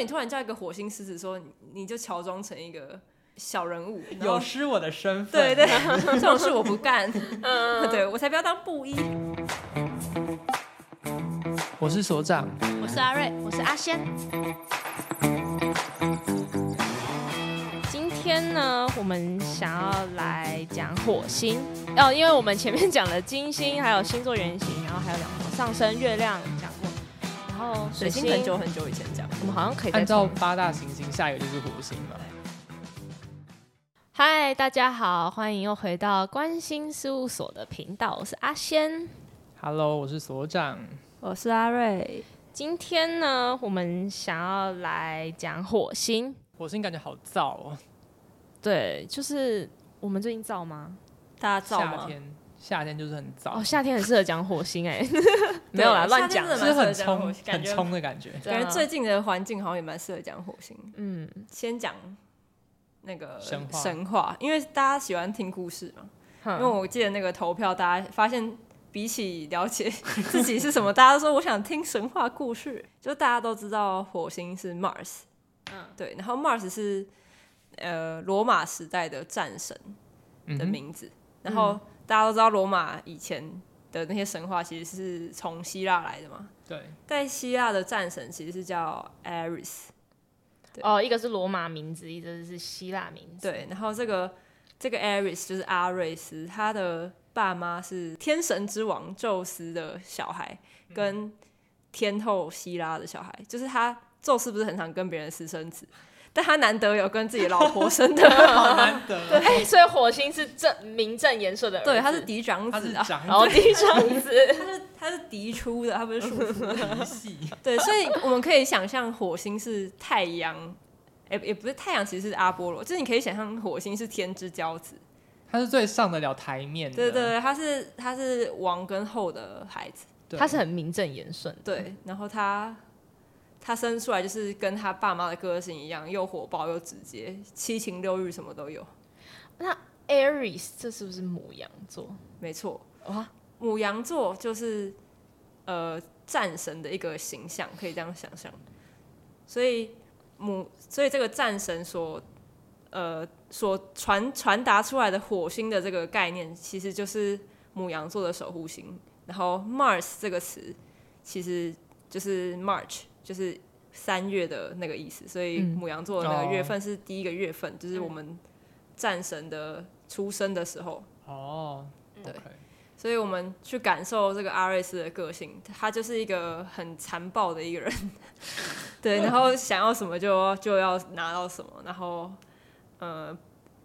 果你突然叫一个火星狮子说，你就乔装成一个小人物，有失我的身份。对对，这种事我不干。嗯，对我才不要当布衣。我是所长，我是阿瑞，我是阿仙。今天呢，我们想要来讲火星哦，因为我们前面讲了金星，还有星座原型，然后还有两个上升、月亮讲过，然后水星很久很久以前讲，我们好像可以按照八大行星，下一个就是火星嘛。嗨，大家好，欢迎又回到关心事务所的频道，我是阿仙。Hello，我是所长。我是阿瑞，今天呢，我们想要来讲火星。火星感觉好燥哦。对，就是我们最近燥吗？大家燥吗？夏天，夏天就是很早。哦，夏天很适合讲火星哎。没有啦，乱讲，是很冲，很冲的感觉。感觉最近的环境好像也蛮适合讲火星。嗯，先讲那个神话，神话，因为大家喜欢听故事嘛。因为我记得那个投票，大家发现。比起了解 自己是什么，大家都说我想听神话故事。就大家都知道火星是 Mars，嗯，对，然后 Mars 是呃罗马时代的战神的名字。嗯、然后大家都知道罗马以前的那些神话其实是从希腊来的嘛。对，在希腊的战神其实是叫 Ares。哦，一个是罗马名字，一个是希腊名字。对，然后这个这个 Ares 就是阿瑞斯，他的。爸妈是天神之王宙斯的小孩，跟天后希拉的小孩，就是他宙斯不是很常跟别人私生子，但他难得有跟自己老婆生的，好难得。对，所以火星是正名正言顺的，对，他是嫡长子啊，然后嫡长子，他 是他是嫡出的，他不是属父系。对，所以我们可以想象火星是太阳，也也不是太阳，其实是阿波罗，就是你可以想象火星是天之骄子。他是最上得了台面的，对对对，他是他是王跟后的孩子，他是很名正言顺，对。然后他他生出来就是跟他爸妈的个性一样，又火爆又直接，七情六欲什么都有。那 Aries 这是不是母羊座？没错，哇，母羊座就是呃战神的一个形象，可以这样想象。所以母，所以这个战神所。呃，所传传达出来的火星的这个概念，其实就是母羊座的守护星。然后 Mars 这个词，其实就是 March，就是三月的那个意思。所以母羊座的那个月份是第一个月份，嗯、就是我们战神的出生的时候。哦，对。Okay. 所以我们去感受这个阿瑞斯的个性，他就是一个很残暴的一个人。对，然后想要什么就就要拿到什么，然后。呃，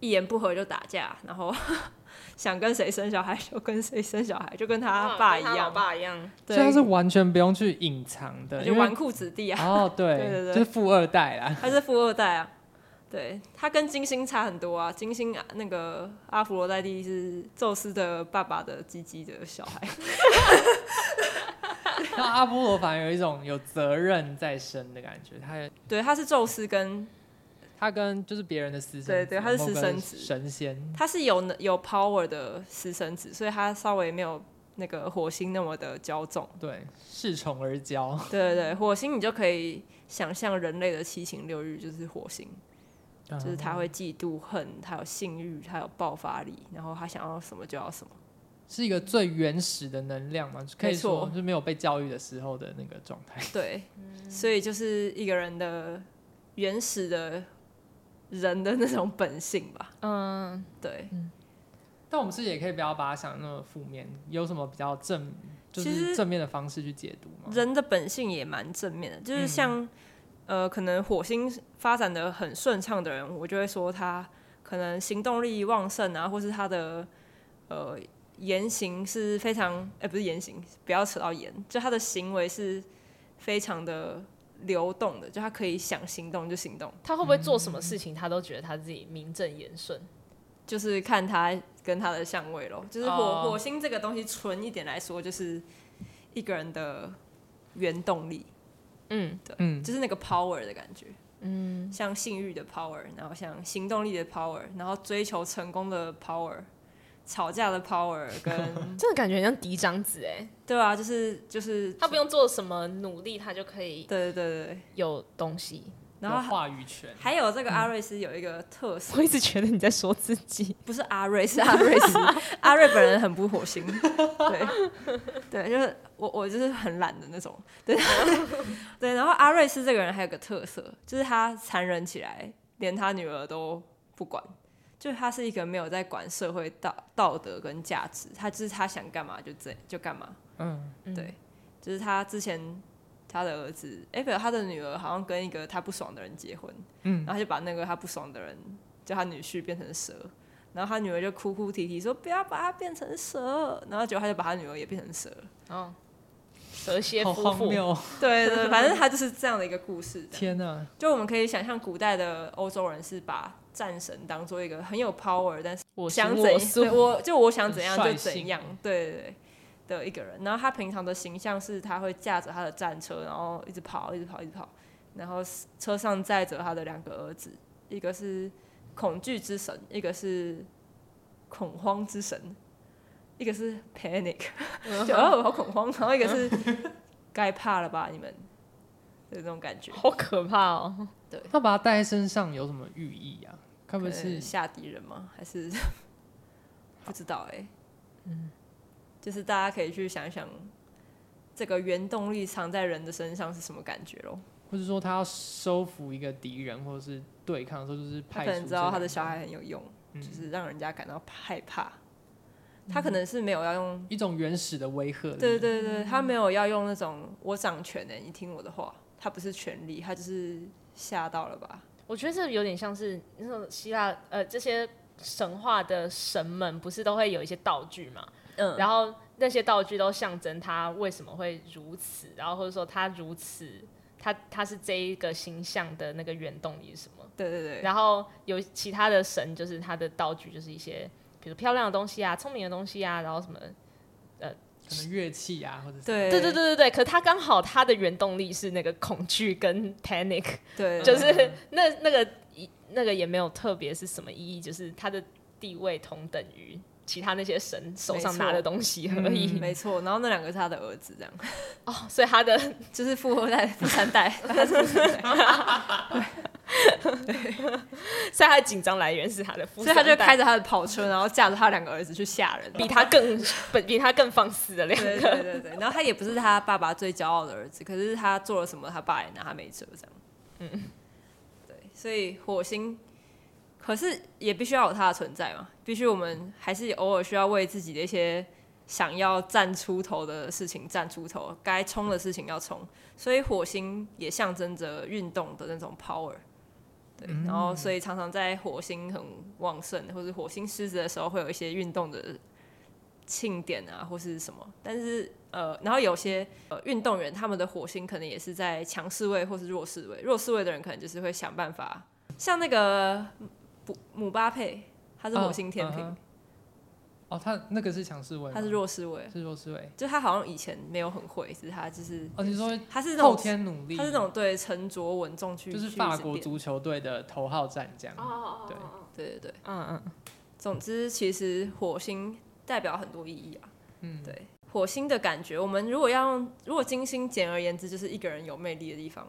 一言不合就打架，然后想跟谁生小孩就跟谁生小孩，就跟他爸一样，他爸一样，对，他是完全不用去隐藏的，就纨绔子弟啊。哦，对，对对对，就是富二代啊，他是富二代啊。对，他跟金星差很多啊，金星啊，那个阿弗罗代蒂是宙斯的爸爸的鸡鸡的小孩，那阿波罗反而有一种有责任在身的感觉，他也对，他是宙斯跟。他跟就是别人的私生子，对对，他是私生子，神仙，他是有有 power 的私生子，所以他稍微没有那个火星那么的骄纵，对，恃宠而骄，对对对，火星你就可以想象人类的七情六欲就是火星，嗯、就是他会嫉妒恨，他有性欲，他有爆发力，然后他想要什么就要什么，是一个最原始的能量嘛，可以说就是没有被教育的时候的那个状态，对，所以就是一个人的原始的。人的那种本性吧，嗯，对。嗯、但我们是也可以不要把它想那么负面，有什么比较正，就是正面的方式去解读吗？人的本性也蛮正面的，就是像、嗯、呃，可能火星发展的很顺畅的人，我就会说他可能行动力旺盛啊，或是他的呃言行是非常，哎、欸，不是言行，不要扯到言，就他的行为是非常的。流动的，就他可以想行动就行动。他会不会做什么事情，他都觉得他自己名正言顺？就是看他跟他的相位咯。就是火、oh. 火星这个东西，纯一点来说，就是一个人的原动力。嗯，对，嗯，就是那个 power 的感觉。嗯，像性欲的 power，然后像行动力的 power，然后追求成功的 power。吵架的 power 跟 真的感觉很像嫡长子哎，对啊，就是就是他不用做什么努力，他就可以，对对对对，有东西，然后话语权。还有这个阿瑞斯有一个特色，我一直觉得你在说自己，不是阿瑞，是阿瑞斯。阿瑞本人很不火星，对。对，就是我我就是很懒的那种，对。对。然后阿瑞斯这个人还有个特色，就是他残忍起来，连他女儿都不管，就他是一个没有在管社会道道德跟价值，他就是他想干嘛就这就干嘛，嗯，对，就是他之前。他的儿子，哎、欸，不，他的女儿好像跟一个他不爽的人结婚，嗯，然后就把那个他不爽的人叫他女婿变成蛇，然后他女儿就哭哭啼啼说不要把他变成蛇，然后结果他就把他女儿也变成蛇，哦，蛇蝎夫妇，对，对对，反正他就是这样的一个故事。天哪！就我们可以想象，古代的欧洲人是把战神当做一个很有 power，但是我 想怎样，我就我想怎样就怎样，对对对。的一个人，然后他平常的形象是他会驾着他的战车，然后一直跑，一直跑，一直跑，然后车上载着他的两个儿子，一个是恐惧之神，一个是恐慌之神，一个是 panic，就哦好恐慌，然后一个是该怕了吧你们，就这种感觉，好可怕哦。对，他把它带在身上有什么寓意啊？该不会是吓敌人吗？还是 不知道哎、欸，嗯。就是大家可以去想一想，这个原动力藏在人的身上是什么感觉咯？或者说他要收服一个敌人，或者是对抗的时候，就是他可能知道他的小孩很有用，嗯、就是让人家感到害怕。他可能是没有要用、嗯、一种原始的威吓。对对对，他没有要用那种我掌权的，你听我的话。他不是权力，他就是吓到了吧？我觉得这有点像是那种希腊呃这些神话的神们，不是都会有一些道具嘛？嗯，然后那些道具都象征他为什么会如此，然后或者说他如此，他他是这一个形象的那个原动力是什么？对对对。然后有其他的神，就是他的道具就是一些，比如漂亮的东西啊，聪明的东西啊，然后什么，呃，可能乐器啊，或者对对对对对对。可他刚好他的原动力是那个恐惧跟 panic，对，就是那那个那个也没有特别是什么意义，就是他的地位同等于。其他那些神手上拿的东西而已，没错。然后那两个是他的儿子，这样。哦，所以他的就是富二代、富三代，他是富三代。对，所以他的紧张来源是他的富三代，所以他就开着他的跑车，然后驾着他两个儿子去吓人，比他更比他更放肆的两个。对对对对。然后他也不是他爸爸最骄傲的儿子，可是他做了什么，他爸也拿他没辙，这样。嗯，对。所以火星。可是也必须要有它的存在嘛，必须我们还是偶尔需要为自己的一些想要站出头的事情站出头，该冲的事情要冲，所以火星也象征着运动的那种 power，对，然后所以常常在火星很旺盛或者火星狮子的时候，会有一些运动的庆典啊，或是什么，但是呃，然后有些呃运动员他们的火星可能也是在强势位或是弱势位，弱势位的人可能就是会想办法，像那个。姆巴佩，他是火星天平。哦，哦，他那个是强势位，他是弱势位，是弱势位。就他好像以前没有很会，只是他就是哦，你说他是后天努力，他是那种对沉着稳重去，就是法国足球队的头号战将。哦，对对对对，嗯嗯。总之，其实火星代表很多意义啊。嗯，对，火星的感觉，我们如果要用，如果金星简而言之就是一个人有魅力的地方，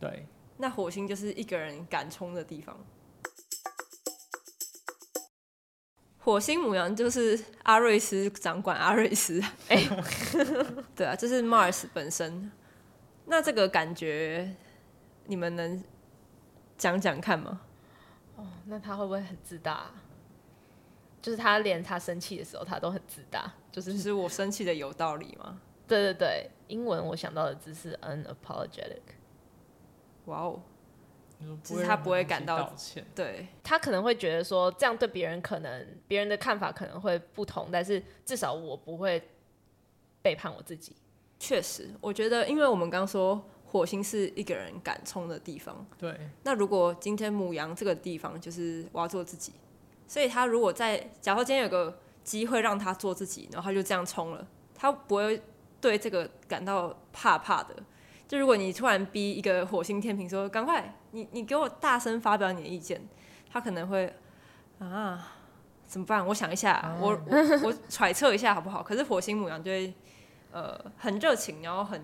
对，那火星就是一个人敢冲的地方。火星母羊就是阿瑞斯掌管阿瑞斯，哎、欸，对啊，这、就是 Mars 本身。那这个感觉，你们能讲讲看吗？哦，那他会不会很自大？就是他连他生气的时候，他都很自大。就是，就是我生气的有道理吗？对对对，英文我想到的字是 unapologetic。哇哦！就是他不会感到道歉，对，他可能会觉得说这样对别人可能别人的看法可能会不同，但是至少我不会背叛我自己。确实，我觉得，因为我们刚说火星是一个人敢冲的地方，对。那如果今天母羊这个地方就是我要做自己，所以他如果在假如今天有个机会让他做自己，然后他就这样冲了，他不会对这个感到怕怕的。就如果你突然逼一个火星天平说赶快，你你给我大声发表你的意见，他可能会啊怎么办？我想一下，啊、我我我揣测一下好不好？可是火星母羊就会呃很热情，然后很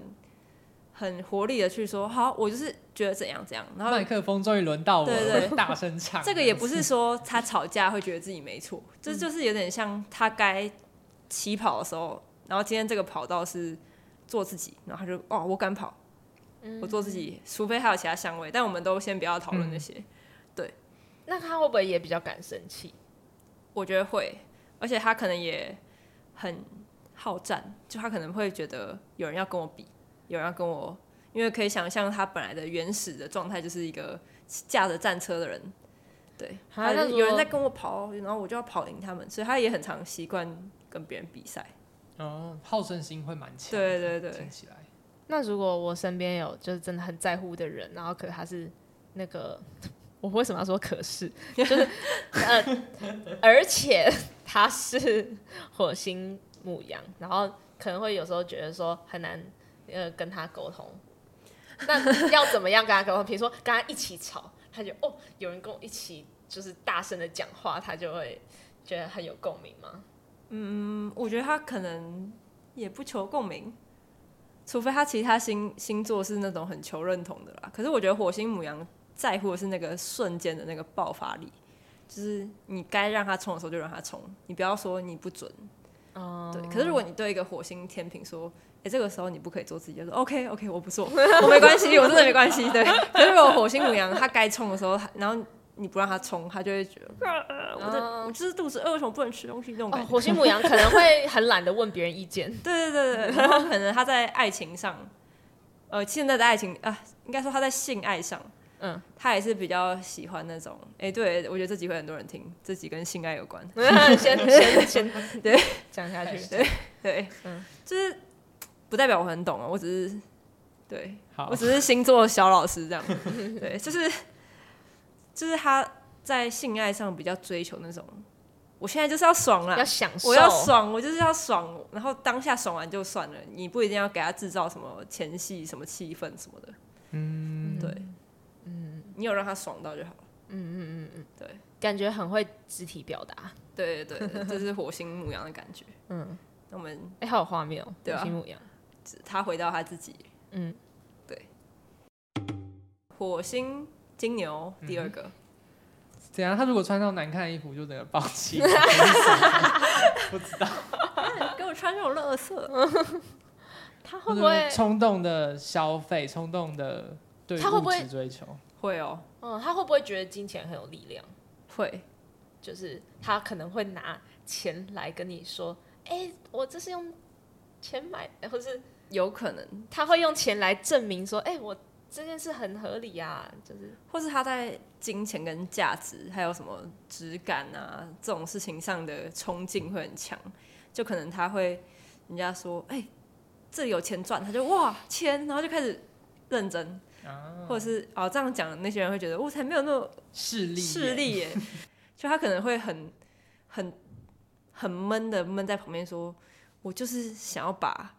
很活力的去说，好，我就是觉得怎样怎样。然后麦克风终于轮到我了，对对大声唱。这个也不是说他吵架会觉得自己没错，这就是有点像他该起跑的时候，然后今天这个跑道是做自己，然后他就哦，我敢跑，我做自己，除非还有其他香味，但我们都先不要讨论那些。对，那他会不会也比较敢生气？我觉得会，而且他可能也很好战，就他可能会觉得有人要跟我比。有人要跟我，因为可以想象他本来的原始的状态就是一个驾着战车的人，对，他有人在跟我跑，然后我就要跑赢他们，所以他也很常习惯跟别人比赛。哦，好胜心会蛮强。对对对，听起来。那如果我身边有就是真的很在乎的人，然后可他是那个，我为什么要说可是？就是 呃，而且他是火星母羊，然后可能会有时候觉得说很难。呃，跟他沟通，那要怎么样跟他沟通？比如说跟他一起吵，他就哦，有人跟我一起就是大声的讲话，他就会觉得很有共鸣吗？嗯，我觉得他可能也不求共鸣，除非他其他星星座是那种很求认同的啦。可是我觉得火星母羊在乎的是那个瞬间的那个爆发力，就是你该让他冲的时候就让他冲，你不要说你不准。哦，对。可是如果你对一个火星天秤说，哎、欸，这个时候你不可以做自己，就说 OK OK，我不做，我没关系，我真的没关系。对，可是如果火星母羊他该冲的时候，然后你不让他冲，他就会觉得，呃、我的我就是肚子饿，为什么不能吃东西？这种感觉。哦、火星母羊可能会很懒得问别人意见。对对对对，然后可能他在爱情上，呃，现在的爱情啊，应该说他在性爱上，嗯，他也是比较喜欢那种。哎、欸，对，我觉得这集会很多人听，这集跟性爱有关。先先先，对，讲下去，对对，嗯，就是。不代表我很懂啊，我只是对，好我只是星座小老师这样，对，就是就是他在性爱上比较追求那种，我现在就是要爽了，要享受，我要爽，我就是要爽，然后当下爽完就算了，你不一定要给他制造什么前戏、什么气氛什么的，嗯，对，嗯，你有让他爽到就好。了，嗯嗯嗯嗯，对，感觉很会肢体表达，对对对，这是火星牧羊的感觉，嗯，那我们哎，好有画面哦，对啊，火星牧羊。他回到他自己，嗯，对。火星金牛第二个，怎样？他如果穿上难看的衣服，就整个暴气。不知道，给我穿这种乐色，他会不会冲动的消费？冲动的对物质追求？会哦，嗯，他会不会觉得金钱很有力量？会，就是他可能会拿钱来跟你说：“哎，我这是用钱买，或是。”有可能他会用钱来证明说，哎、欸，我这件事很合理啊，就是，或是他在金钱跟价值还有什么质感啊这种事情上的冲劲会很强，就可能他会人家说，哎、欸，这里有钱赚，他就哇钱，然后就开始认真，啊、或者是哦这样讲，那些人会觉得我才没有那么势利势利耶，就他可能会很很很闷的闷在旁边说，我就是想要把。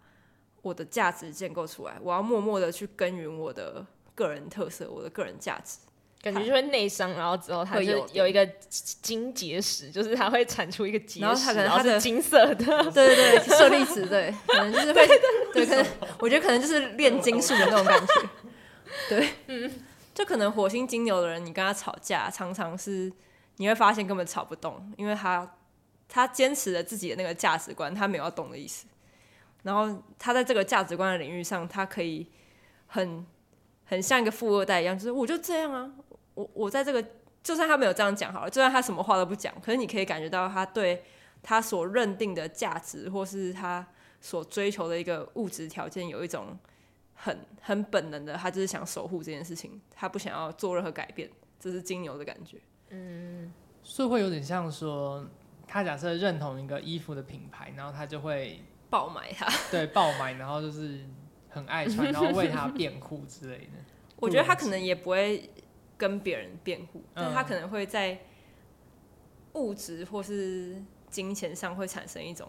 我的价值建构出来，我要默默的去耕耘我的个人特色，我的个人价值，感觉就会内伤，然后之后他就有一个金结石，就是它会产出一个结石，然后他可能他的金色的，对对对，舍利子，对，可能就是会，对，可能我觉得可能就是炼金术的那种感觉，对，嗯，就可能火星金牛的人，你跟他吵架，常常是你会发现根本吵不动，因为他他坚持了自己的那个价值观，他没有要动的意思。然后他在这个价值观的领域上，他可以很很像一个富二代一样，就是我就这样啊，我我在这个，就算他没有这样讲好了，就算他什么话都不讲，可是你可以感觉到他对他所认定的价值，或是他所追求的一个物质条件，有一种很很本能的，他就是想守护这件事情，他不想要做任何改变，这是金牛的感觉。嗯，所以会有点像说，他假设认同一个衣服的品牌，然后他就会。爆买它，对，爆买，然后就是很爱穿，然后为他辩护之类的。我觉得他可能也不会跟别人辩护，嗯、但他可能会在物质或是金钱上会产生一种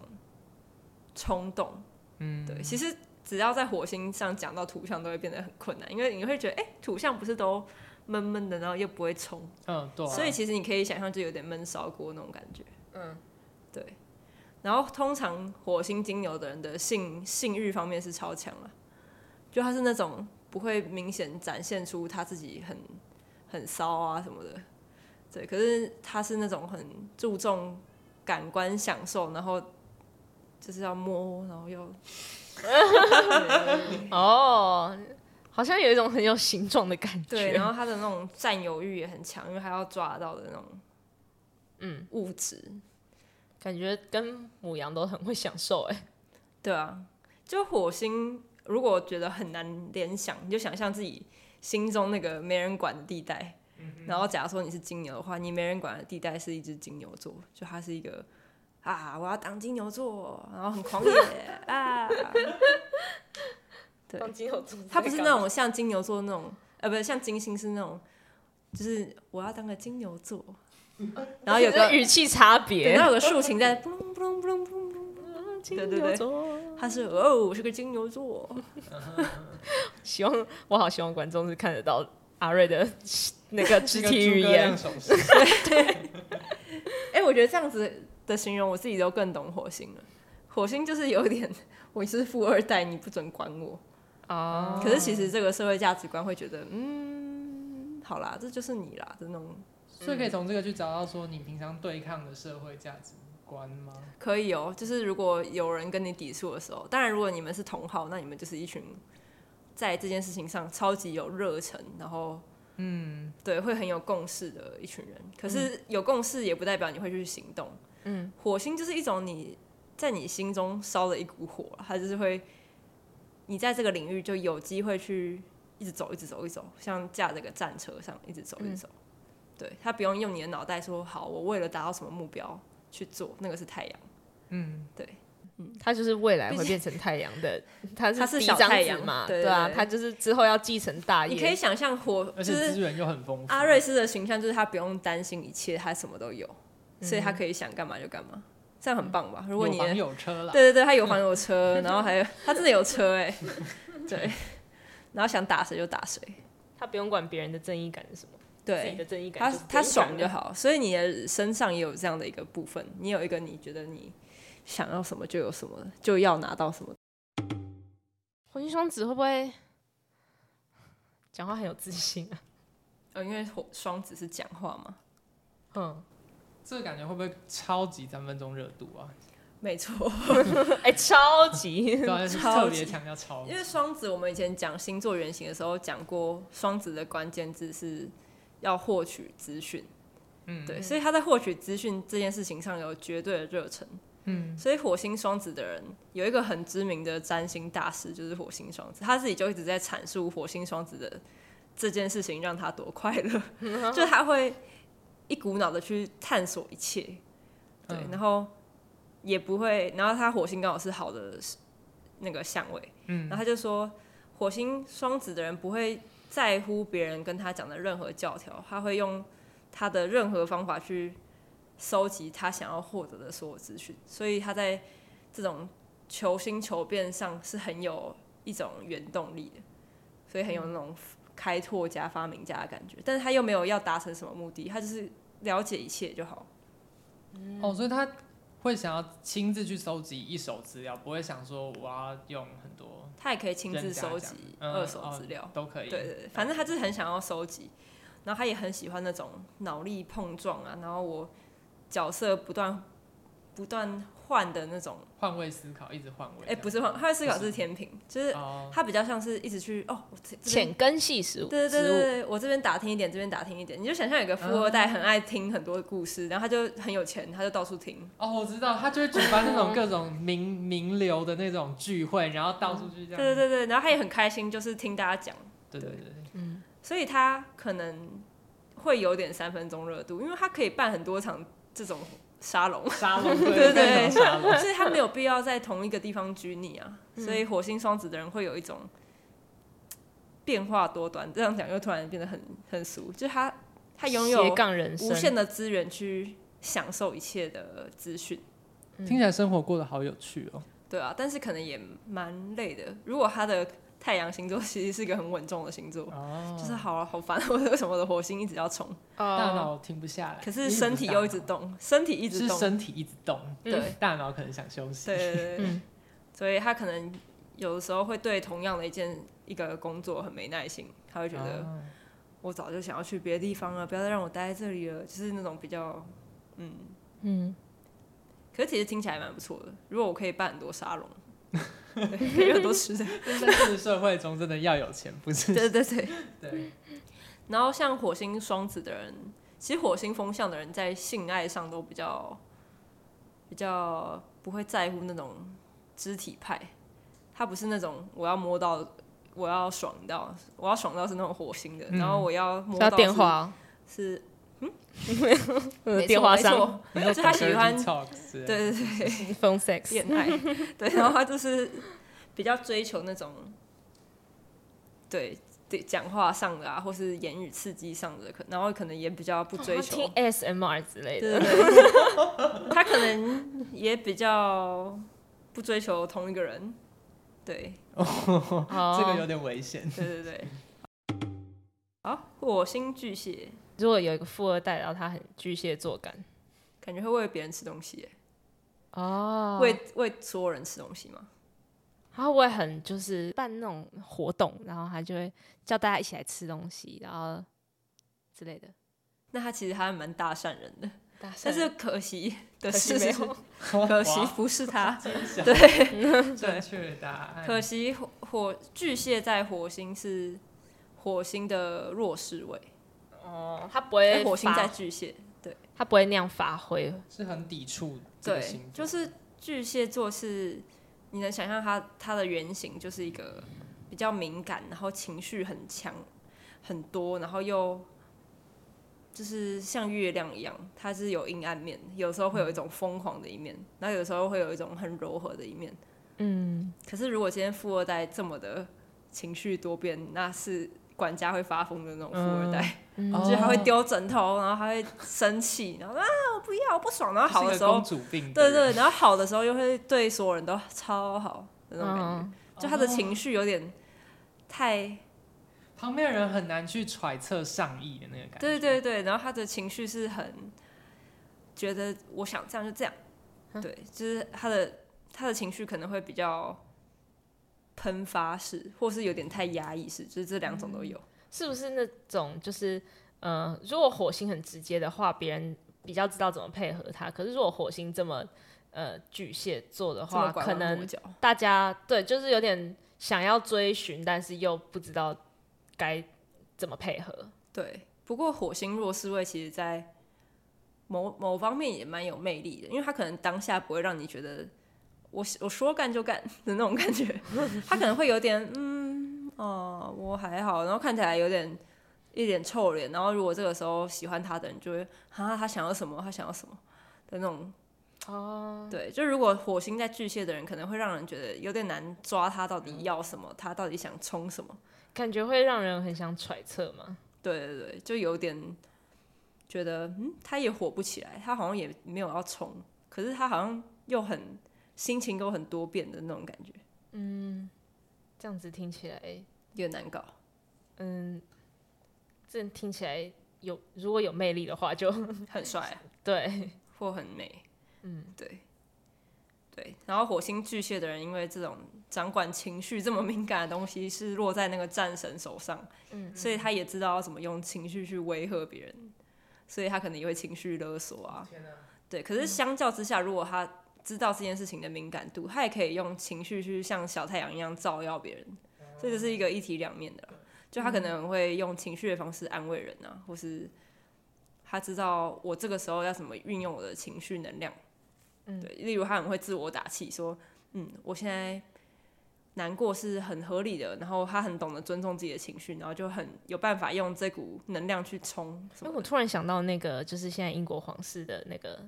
冲动。嗯，对。其实只要在火星上讲到土象，都会变得很困难，因为你会觉得，哎、欸，土象不是都闷闷的，然后又不会冲。嗯，对、啊。所以其实你可以想象，就有点闷烧锅那种感觉。嗯，对。然后通常火星金牛的人的性性欲方面是超强了，就他是那种不会明显展现出他自己很很骚啊什么的，对。可是他是那种很注重感官享受，然后就是要摸，然后又 哦，好像有一种很有形状的感觉。对，然后他的那种占有欲也很强，因为他要抓到的那种嗯物质，感觉跟母羊都很会享受哎。对啊，就火星。如果觉得很难联想，你就想象自己心中那个没人管的地带，嗯、然后假如说你是金牛的话，你没人管的地带是一只金牛座，就它是一个啊，我要当金牛座，然后很狂野啊。对，当金牛座，它不是那种像金牛座那种，呃，不是像金星是那种，就是我要当个金牛座，嗯、然后有个语气差别，然后有个竖琴在对对对。他是哦，我是个金牛座。希望我好希望观众是看得到阿瑞的那个肢体语言。对 对。哎，我觉得这样子的形容，我自己都更懂火星了。火星就是有点，我是富二代，你不准管我。哦。可是其实这个社会价值观会觉得，嗯，好啦，这就是你啦的那种。所以可以从这个去找到说，你平常对抗的社会价值观吗。可以哦，就是如果有人跟你抵触的时候，当然如果你们是同好，那你们就是一群在这件事情上超级有热忱，然后嗯，对，会很有共识的一群人。可是有共识也不代表你会去行动。嗯，火星就是一种你在你心中烧了一股火，它就是会你在这个领域就有机会去一直走，一直走，一直走，像驾这个战车上一直走，一直走。嗯，对，他不用用你的脑袋说好，我为了达到什么目标。去做那个是太阳，嗯，对，嗯，他就是未来会变成太阳的，他是他是小太阳嘛，对啊，他就是之后要继承大业。你可以想象火，而且资源又很丰富。阿瑞斯的形象就是他不用担心一切，他什么都有，所以他可以想干嘛就干嘛，这样很棒吧？如果你有房有车了，对对对，他有房有车，然后还有他真的有车哎，对，然后想打谁就打谁，他不用管别人的正义感是什么。对，他他爽就好，所以你的身上也有这样的一个部分，你有一个你觉得你想要什么就有什么，就要拿到什么。火星双子会不会讲话很有自信啊？呃、哦，因为火双子是讲话嘛。嗯，这个感觉会不会超级三分钟热度啊？没错，哎、欸，超级，特别强调超级。因为双子，我们以前讲星座原型的时候讲过，双子的关键字是。要获取资讯，嗯，对，所以他在获取资讯这件事情上有绝对的热忱，嗯，所以火星双子的人有一个很知名的占星大师，就是火星双子，他自己就一直在阐述火星双子的这件事情让他多快乐，嗯，就他会一股脑的去探索一切，对，然后也不会，然后他火星刚好是好的那个相位，嗯，然后他就说火星双子的人不会。在乎别人跟他讲的任何教条，他会用他的任何方法去收集他想要获得的所有资讯，所以他在这种求新求变上是很有一种原动力的，所以很有那种开拓家、发明家的感觉。但是他又没有要达成什么目的，他就是了解一切就好。哦，所以他。会想要亲自去收集一手资料，不会想说我要用很多。他也可以亲自收集二手资料，嗯哦，都可以。对对对，反正他就是很想要收集，然后他也很喜欢那种脑力碰撞啊，然后我角色不断不断。换的那种换位思考，一直换位。哎、欸，不是换换位思考，是天平，就是他比较像是一直去哦，浅根细时。对对对对，我这边打听一点，这边打听一点。你就想象有个富二代很爱听很多故事，然后他就很有钱，他就到处听。哦，我知道，他就会举办那种各种名 名流的那种聚会，然后到处去这样。对对对，然后他也很开心，就是听大家讲。对对对，嗯，所以他可能会有点三分钟热度，因为他可以办很多场这种。沙龙，沙龙，对对对，所以他没有必要在同一个地方拘泥啊。嗯、所以火星双子的人会有一种变化多端，这样讲又突然变得很很俗，就是他他拥有无限的资源去享受一切的资讯，听起来生活过得好有趣哦。对啊，但是可能也蛮累的。如果他的太阳星座其实是一个很稳重的星座，oh. 就是好好烦，为什么我的火星一直要冲？大脑停不下来，可是身体又一直动，身体一直动，是身体一直动，对，大脑可能想休息，对对对，所以他可能有的时候会对同样的一件一个工作很没耐心，他会觉得我早就想要去别的地方了，不要再让我待在这里了，就是那种比较嗯。嗯。可是其实听起来蛮不错的，如果我可以办很多沙龙，可以很多吃的。在这个社会中，真的要有钱，不是？对对对对。然后像火星双子的人，其实火星风向的人在性爱上都比较比较不会在乎那种肢体派，他不是那种我要摸到，我要爽到，我要爽到是那种火星的，嗯、然后我要摸到电话是嗯没有 电话上，就他喜欢对对对 phone sex 恋爱 对，然后他就是比较追求那种对对。讲话上的啊，或是言语刺激上的，可然后可能也比较不追求、哦、听 ASMR 之类的。他可能也比较不追求同一个人。对，哦，这个有点危险。对对对。好，火星巨蟹，如果有一个富二代，然后他很巨蟹座感，感觉会喂别人吃东西。哦，喂喂所有人吃东西吗？他会不会很就是办那种活动，然后他就会叫大家一起来吃东西，然后之类的。那他其实还蛮大善人的，大善人，但是可惜的是，可惜没有，可惜不是他。对，正确的答案。可惜火火巨蟹在火星是火星的弱势位。哦，他不会火星在巨蟹，对，他不会那样发挥，是很抵触。对，就是巨蟹座是。你能想象他他的原型就是一个比较敏感，然后情绪很强很多，然后又就是像月亮一样，它是有阴暗面，有时候会有一种疯狂的一面，然后有时候会有一种很柔和的一面。嗯。可是如果今天富二代这么的情绪多变，那是管家会发疯的那种富二代，嗯、就是他会丢枕头，然后还会生气，然后啊我。不要，我不爽。然后好的时候，对，对对，然后好的时候又会对所有人都超好那种感觉，嗯、就他的情绪有点太，旁边人很难去揣测上意的那个感觉。对对对，然后他的情绪是很觉得我想这样就这样，嗯、对，就是他的他的情绪可能会比较喷发式，或是有点太压抑式，就是这两种都有。是不是那种就是嗯、呃，如果火星很直接的话，别人。比较知道怎么配合他，可是如果火星这么呃巨蟹座的话，可能大家对就是有点想要追寻，但是又不知道该怎么配合。对，不过火星弱势位其实在某某方面也蛮有魅力的，因为他可能当下不会让你觉得我我说干就干的那种感觉，他可能会有点嗯哦我还好，然后看起来有点。一脸臭脸，然后如果这个时候喜欢他的人就会啊，他想要什么？他想要什么的那种哦，oh. 对，就如果火星在巨蟹的人，可能会让人觉得有点难抓他到底要什么，嗯、他到底想冲什么，感觉会让人很想揣测嘛。对对对，就有点觉得嗯，他也火不起来，他好像也没有要冲，可是他好像又很心情都很多变的那种感觉。嗯，这样子听起来有点难搞。嗯。这听起来有，如果有魅力的话，就很帅，对，或很美，嗯，对，对。然后火星巨蟹的人，因为这种掌管情绪这么敏感的东西是落在那个战神手上，嗯，所以他也知道要怎么用情绪去威吓别人，所以他可能也会情绪勒索啊，天哪，对。可是相较之下，如果他知道这件事情的敏感度，他也可以用情绪去像小太阳一样照耀别人，这就是一个一体两面的。就他可能会用情绪的方式安慰人啊，或是他知道我这个时候要怎么运用我的情绪能量，嗯，对，例如他很会自我打气，说，嗯，我现在难过是很合理的，然后他很懂得尊重自己的情绪，然后就很有办法用这股能量去冲。因为我突然想到那个，就是现在英国皇室的那个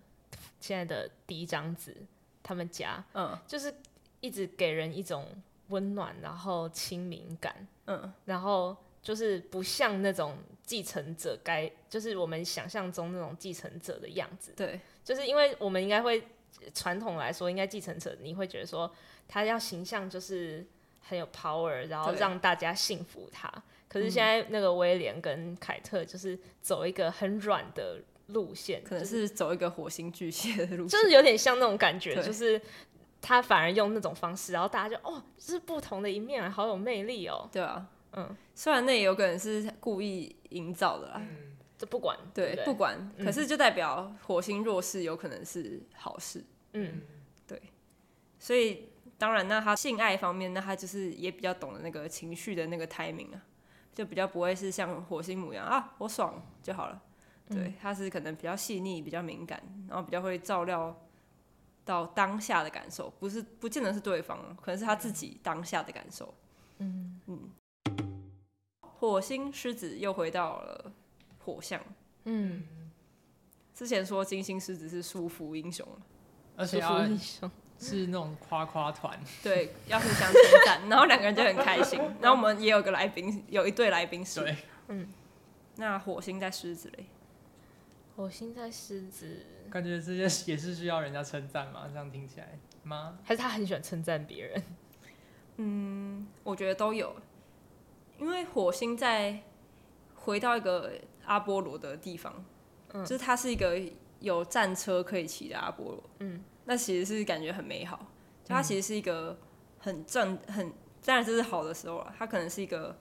现在的第一张子，他们家，嗯，就是一直给人一种。温暖，然后亲民感，嗯，然后就是不像那种继承者该，就是我们想象中那种继承者的样子。对，就是因为我们应该会传统来说，应该继承者你会觉得说他要形象就是很有 power，然后让大家信服他。可是现在那个威廉跟凯特就是走一个很软的路线，可能是走一个火星巨蟹的路线，就是有点像那种感觉，就是。他反而用那种方式，然后大家就哦，这是不同的一面，好有魅力哦。对啊，嗯，虽然那也有可能是故意营造的啦，嗯。这不管，对，对不对，不管，可是就代表火星弱势有可能是好事，嗯，对，所以当然，那他性爱方面，那他就是也比较懂得那个情绪的那个 timing 啊，就比较不会是像火星牡羊啊，我爽就好了，对，他是可能比较细腻、比较敏感，然后比较会照料到当下的感受，不是不见得是对方，可能是他自己当下的感受，嗯。嗯，火星狮子又回到了。火象，嗯，之前说金星狮子是舒服英雄，而且要 是那种夸夸团，对，要互相称赞，然后两个人就很开心。然后我们也有个来宾，有一对来宾是，对，嗯，那火星在狮子嘞，火星在狮子，感觉这些也是需要人家称赞嘛？这样听起来吗？还是他很喜欢称赞别人？嗯，我觉得都有，因为火星在回到一个。阿波罗的地方，嗯，就是它是一个有战车可以骑的阿波罗，嗯，那其实是感觉很美好。就它其实是一个很正、很当然这是好的时候了。它可能是一个，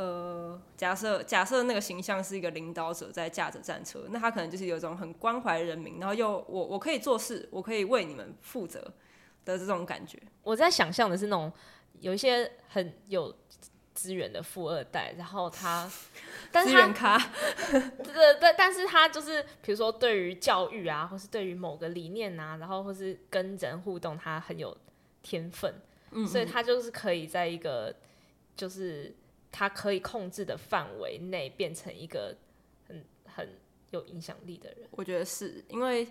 呃，假设假设那个形象是一个领导者在驾着战车，那他可能就是有一种很关怀人民，然后又我我可以做事，我可以为你们负责的这种感觉。我在想象的是那种有一些很有。资源的富二代，然后他，但是他，对对对，但是他就是，比如说对于教育啊，或是对于某个理念啊，然后或是跟人互动，他很有天分，嗯嗯，所以他就是可以在一个就是他可以控制的范围内，变成一个很很有影响力的人。我觉得是因为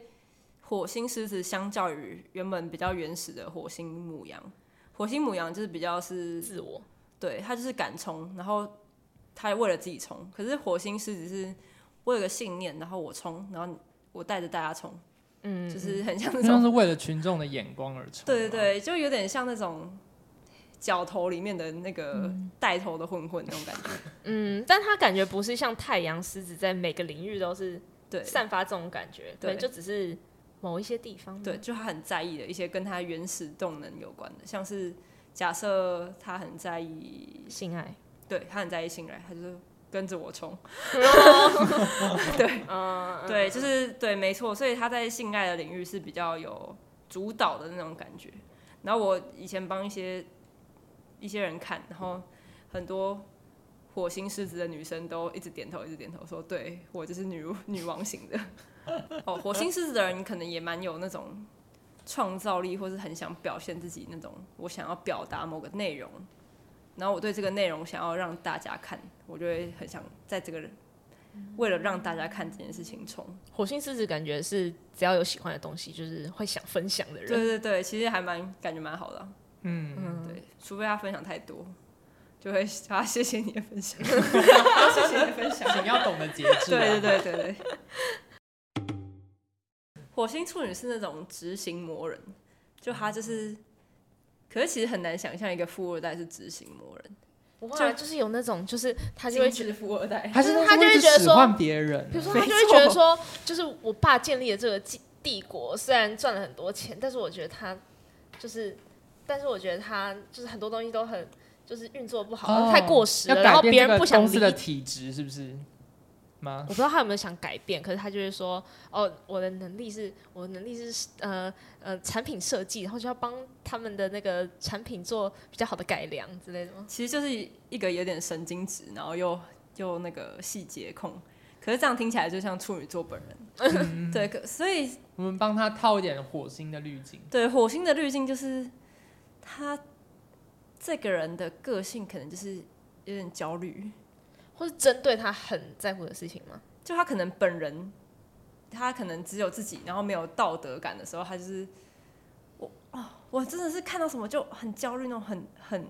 火星狮子相较于原本比较原始的火星母羊，火星母羊就是比较是自我。对，他就是敢冲，然后他为了自己冲。可是火星狮子是为了个信念，然后我冲，然后我带着大家冲，嗯，就是很像那 种像是为了群众的眼光而冲。对对对，就有点像那种角头里面的那个带头的混混那种感觉。嗯，但他感觉不是像太阳狮子在每个领域都是对散发这种感觉，对，就只是某一些地方。对，就他很在意的一些跟他原始动能有关的，像是。假设他很在意性爱，对，他很在意性爱，他就是跟着我冲。对，嗯，对，就是对，没错。所以他在性爱的领域是比较有主导的那种感觉。然后我以前帮一些一些人看，然后很多火星狮子的女生都一直点头，一直点头，说：“对，我就是女女王型的。”哦，火星狮子的人可能也蛮有那种。创造力，或是很想表现自己那种，我想要表达某个内容，然后我对这个内容想要让大家看，我就会很想在这个人为了让大家看这件事情冲。火星狮子感觉是只要有喜欢的东西，就是会想分享的人。对对对，其实还蛮感觉蛮好的啊。嗯嗯，对，除非他分享太多，就会他谢谢你的分享，谢谢你的分享，你要懂得节制。对对对对对。火星处女是那种执行魔人，就他就是，可是其实很难想象一个富二代是执行魔人，不会，就是有那种，就是他就会觉得富二代，他是他就会觉得说，别人，比如说他就会觉得说，就是我爸建立了这个帝国，虽然赚了很多钱，但是我觉得他就是，但是我觉得他就是很多东西都很就是运作不好，哦、太过时了，然后别人不想理。公司的体质是不是？我不知道他有没有想改变，可是他就是说：“哦，我的能力是，我的能力是呃呃产品设计，然后就要帮他们的那个产品做比较好的改良之类的。”其实就是一个有点神经质，然后又又那个细节控，可是这样听起来就像处女座本人。嗯、对，可所以我们帮他套一点火星的滤镜。对，火星的滤镜就是他这个人的个性可能就是有点焦虑。或是针对他很在乎的事情吗？就他可能本人，他可能只有自己，然后没有道德感的时候，他就是我啊、哦，我真的是看到什么就很焦虑，那种很很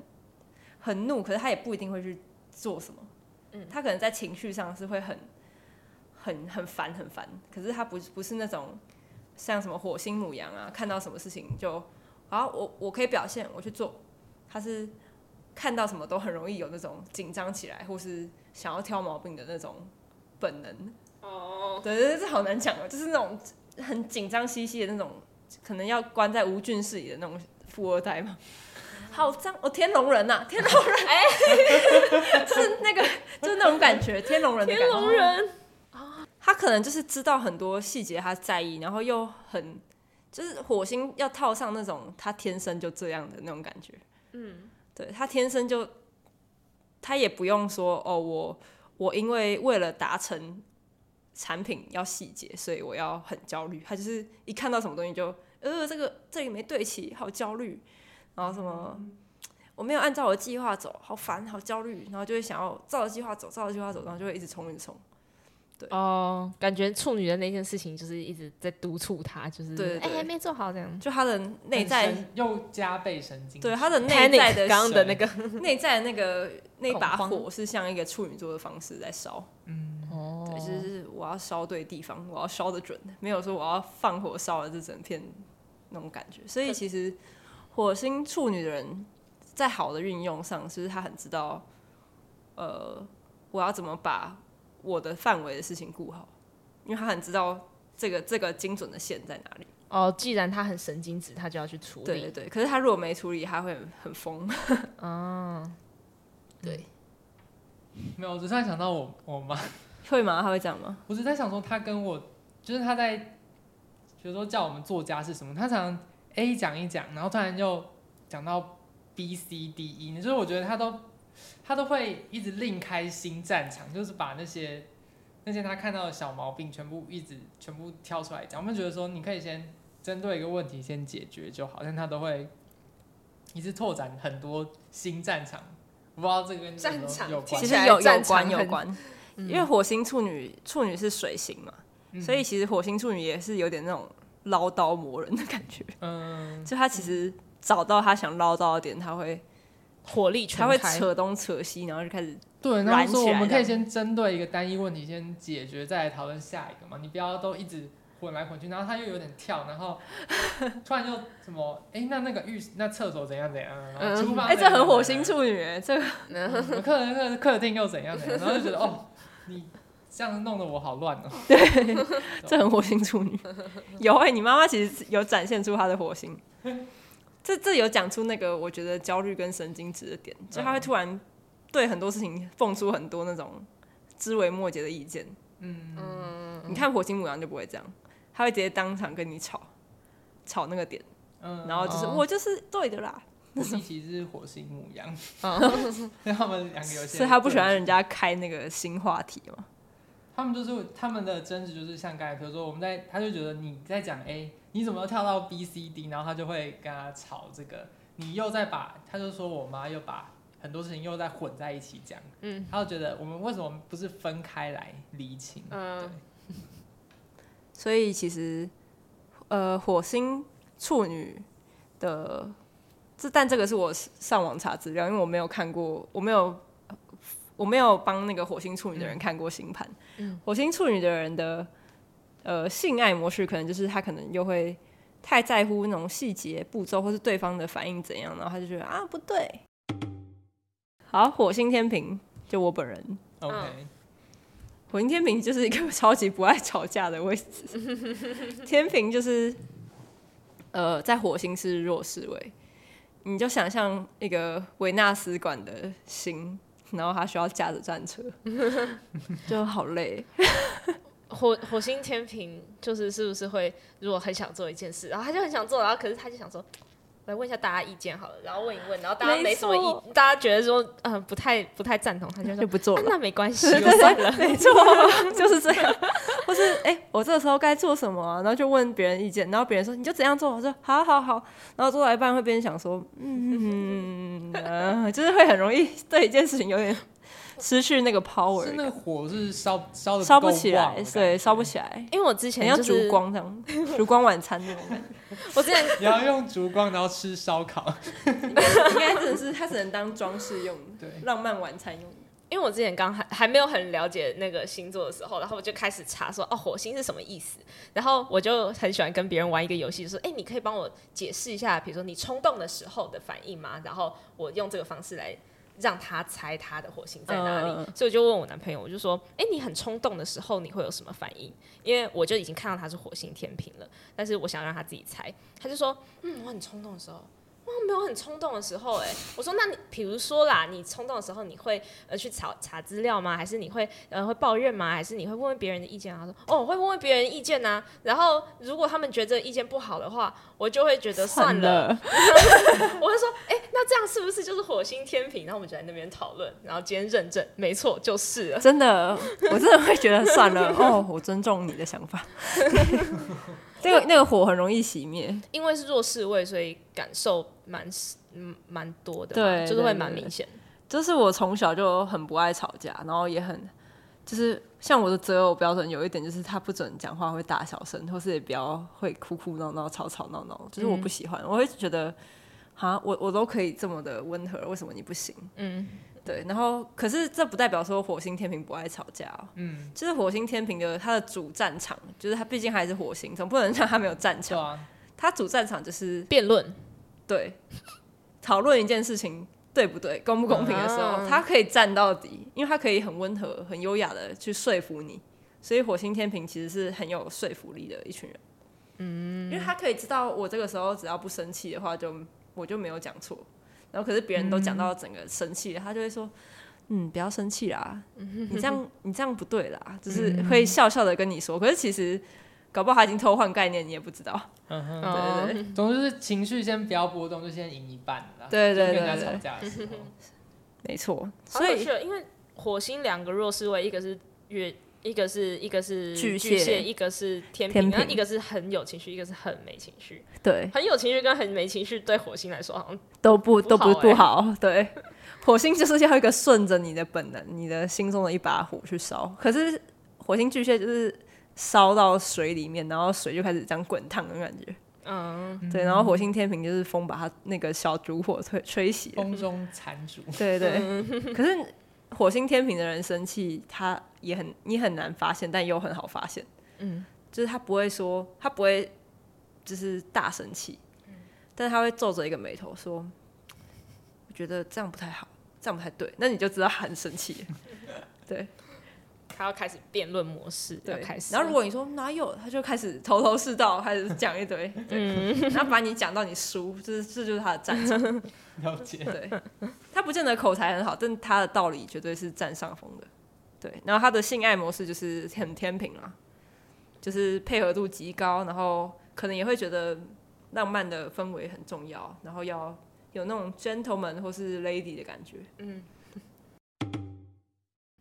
很怒，可是他也不一定会去做什么。嗯，他可能在情绪上是会很很很烦很烦，可是他不不是那种像什么火星母羊啊，看到什么事情就啊，我我可以表现，我去做。他是看到什么都很容易有那种紧张起来，或是。想要挑毛病的那种本能哦，对对对，这好难讲哦，就是那种很紧张兮兮的那种可能要关在无菌室里的那种富二代嘛。好脏！哦，天龙人呐、啊，天龙人，哎、欸，就是那个，就是那种感觉，天龙人的感觉。天龙人他可能就是知道很多细节，他在意，然后又很，就是火星要套上那种他天生就这样的那种感觉。嗯，对，他天生就，他也不用说哦，我我因为为了达成产品要细节，所以我要很焦虑。他就是一看到什么东西就，呃，这个这里没对齐，好焦虑。然后什么，我没有按照我的计划走，好烦，好焦虑，然后就会想要照着计划走，照着计划走，然后就会一直冲，一直冲。对哦，感觉处女的那件事情就是一直在督促他，就是对，哎，还没做好这样。就他的内在又加倍神经，对他的内在的刚的那个 内在的那个那把火是像一个处女座的方式在烧。嗯，哦，对，就是我要烧对地方，我要烧的准，没有说我要放火烧了这整片那种感觉。所以其实。火星处女的人，在好的运用上，是不是他很知道，呃，我要怎么把我的范围的事情顾好？因为他很知道这个这个精准的线在哪里。哦，既然他很神经质，他就要去处理。对对对。可是他如果没处理，他会很疯。哦，对。没有，我只是在想到我我妈会吗？他会讲吗？我只是在想说，他跟我就是他在，比如说叫我们作家是什么，他常常。A 讲一讲，然后突然就讲到 B、C、D、E，就是我觉得他都他都会一直另开新战场，就是把那些那些他看到的小毛病全部一直全部挑出来讲。我们觉得说你可以先针对一个问题先解决就好，但他都会一直拓展很多新战场。我不知道这个跟战场有关，其实有有关有关，因为火星处女处女是水星嘛，嗯、所以其实火星处女也是有点那种。唠叨磨人的感觉，嗯，就他其实找到他想唠叨的点，他会火力全开，他会扯东扯西，然后就开始对，然后说我们可以先针对一个单一问题先解决，再来讨论下一个嘛，你不要都一直混来混去，然后他又有点跳，然后突然就什么，哎、欸，那那个浴室那厕所怎样怎样，然后厨房，哎、欸，这很火星处女，哎，这个客人客客厅又怎样怎样，然后就觉得哦，你。这样弄得我好乱哦。对，这很火星处女。有哎、欸，你妈妈其实有展现出她的火星。这这有讲出那个我觉得焦虑跟神经质的点，就他会突然对很多事情蹦出很多那种枝微末节的意见。嗯嗯。你看火星母羊就不会这样，他会直接当场跟你吵，吵那个点。嗯。然后就是、哦、我就是对的啦。我其实是火星母羊。嗯。他们两个有些。所以他不喜欢人家开那个新话题嘛。他们就是他们的争执，就是像刚才，比如说我们在，他就觉得你在讲 A，你怎么跳到 B、C、D，然后他就会跟他吵这个，你又在把，他就说我妈又把很多事情又在混在一起讲，嗯，他就觉得我们为什么不是分开来厘清？嗯，对，所以其实，呃，火星处女的这，但这个是我上网查资料，因为我没有看过，我没有。我没有帮那个火星处女的人看过星盘。嗯、火星处女的人的呃性爱模式，可能就是他可能又会太在乎那种细节步骤，或是对方的反应怎样，然后他就觉得啊不对。好，火星天平就我本人。OK，火星天平就是一个超级不爱吵架的位置。天平就是呃在火星是弱势位，你就想象一个维纳斯管的星。然后他需要驾着战车，就好累。火火星天平就是是不是会，如果很想做一件事，然后他就很想做，然后可是他就想说，来问一下大家意见好了，然后问一问，然后大家没什么意，大家觉得说，嗯、呃，不太不太赞同，他就说就不做了、啊，那没关系，就算了，没错，就是这样。或是哎、欸，我这个时候该做什么、啊？然后就问别人意见，然后别人说你就怎样做，我说好好好，然后做到一半会边想说，嗯，呃、就是会很容易对一件事情有点。失去那个 power，是那个火是烧烧的烧不起来，对，烧不起来。因为我之前要烛光这样，烛光晚餐那种感觉。我之前 你要用烛光，然后吃烧烤，应该只是它只能当装饰用，对，浪漫晚餐用。因为我之前刚还还没有很了解那个星座的时候，然后我就开始查说哦，火星是什么意思？然后我就很喜欢跟别人玩一个游戏，就说哎，你可以帮我解释一下，比如说你冲动的时候的反应吗？然后我用这个方式来。让他猜他的火星在哪里，嗯、所以我就问我男朋友，我就说：“哎、欸，你很冲动的时候，你会有什么反应？”因为我就已经看到他是火星天平了，但是我想让他自己猜，他就说：“嗯，我很冲动的时候。”没有很冲动的时候，哎，我说，那你比如说啦，你冲动的时候，你会呃去查查资料吗？还是你会呃会抱怨吗？还是你会问问别人的意见啊？他说，哦，会问问别人的意见呐、啊。然后如果他们觉得意见不好的话，我就会觉得算了。我就说，哎，那这样是不是就是火星天平？然后我们就在那边讨论，然后今天认证，没错，就是了。真的，我真的会觉得算了。哦，我尊重你的想法。那个那个火很容易熄灭，因为是弱势位，所以感受蛮嗯蛮多的，对，就是会蛮明显。就是我从小就很不爱吵架，然后也很就是像我的择偶标准有一点就是他不准讲话会大小声，或是也比较会哭哭闹闹、吵吵闹闹，就是我不喜欢，嗯、我会觉得哈，我我都可以这么的温和，为什么你不行？嗯。对，然后可是这不代表说火星天平不爱吵架哦。嗯，就是火星天平的它的主战场，就是它毕竟还是火星，总不能让它没有战场。啊、它主战场就是辩论，对，讨论一件事情对不对、公不公平的时候，它可以战到底，因为它可以很温和、很优雅的去说服你。所以火星天平其实是很有说服力的一群人。嗯，因为他可以知道我这个时候只要不生气的话就，就我就没有讲错。然后可是别人都讲到整个生气了，嗯、他就会说：“嗯，不要生气啦，嗯、你这样你这样不对啦。嗯”就是会笑笑的跟你说。可是其实搞不好他已经偷换概念，你也不知道。嗯哼，对对对，总之是情绪先不要波动，就先赢一半啦。对对对，对，跟人家吵架的时候，没错。所以因为火星两个弱势位，一个是月。一个是一个是巨蟹，巨蟹一个是天平，然后一个是很有情绪，一个是很没情绪。对，很有情绪跟很没情绪对火星来说好像都不都不不好。对，火星就是要一个顺着你的本能，你的心中的一把火去烧。可是火星巨蟹就是烧到水里面，然后水就开始这样滚烫的感觉。嗯，对。然后火星天平就是风把它那个小烛火吹吹熄，风中残烛。对对。可是。火星天平的人生气，他也很你很难发现，但又很好发现。嗯，就是他不会说，他不会就是大生气，嗯，但是他会皱着一个眉头说：“我觉得这样不太好，这样不太对。”那你就知道他很生气。对。他要开始辩论模式，对，开始。然后如果你说哪有，他就开始头头是道，开始讲一堆，嗯，然后把你讲到你输，这这就是他的战场。了解。对，他不见得口才很好，但他的道理绝对是占上风的。对，然后他的性爱模式就是很天平啊，就是配合度极高，然后可能也会觉得浪漫的氛围很重要，然后要有那种 gentleman 或是 lady 的感觉。嗯。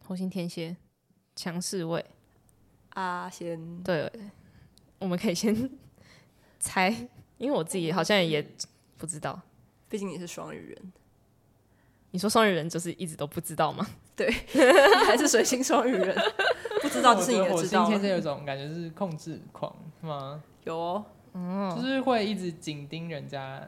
红星天蝎。强势位，啊先对，我们可以先 猜，因为我自己好像也不知道，毕竟你是双鱼人。你说双鱼人就是一直都不知道吗？对，还是水星双鱼人，不知道就是你的知道。今天有种感觉是控制狂吗？有哦，就是会一直紧盯人家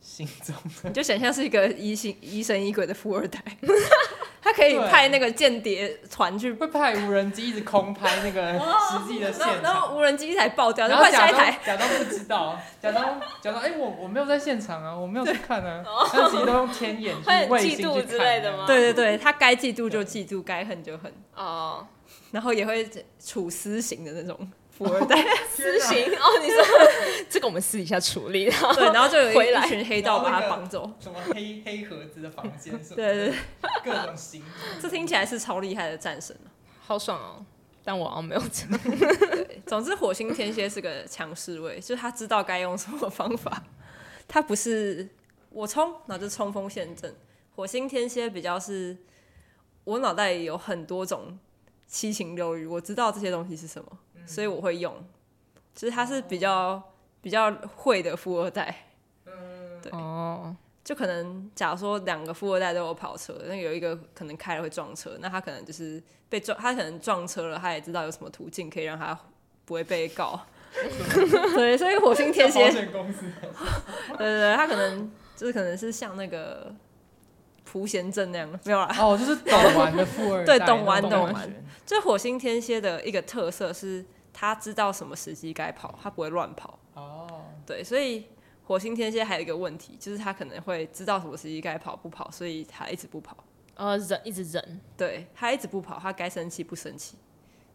心中的，你就想象是一个疑心疑神疑鬼的富二代。他可以派那个间谍团去，会派无人机一直空拍那个 实际的现场，然后无人机一台爆掉，然后下一台假装不知道，假装假装哎我我没有在现场啊，我没有去看啊，但其实都用天眼去卫星去看。对对对，他该嫉妒就嫉妒，该恨就恨。哦，然后也会处私刑的那种。富二代私刑哦，你说 这个我们私底下处理，对，然后就有一群黑道把他绑走，什么黑黑盒子的房间，对对对，各种刑，这听起来是超厉害的战神，好爽哦！但我好像没有这样。对，总之火星天蝎是个强势位，就是他知道该用什么方法，他不是我冲，那就冲锋陷阵。火星天蝎比较是，我脑袋里有很多种七情六欲，我知道这些东西是什么。所以我会用，其实他是比较比较会的富二代，嗯，对，哦，就可能假如说两个富二代都有跑车，那有一个可能开了会撞车，那他可能就是被撞，他可能撞车了，他也知道有什么途径可以让他不会被告，对，所以火星天蝎，对对对，他可能就是可能是像那个。蒲贤镇那样没有啦，哦，就是懂玩的富二代，对，懂玩懂玩。这火星天蝎的一个特色是，他知道什么时机该跑，他不会乱跑。哦，对，所以火星天蝎还有一个问题，就是他可能会知道什么时机该跑不跑，所以他一直不跑。呃，忍一直忍，对，他一直不跑，他该生气不生气，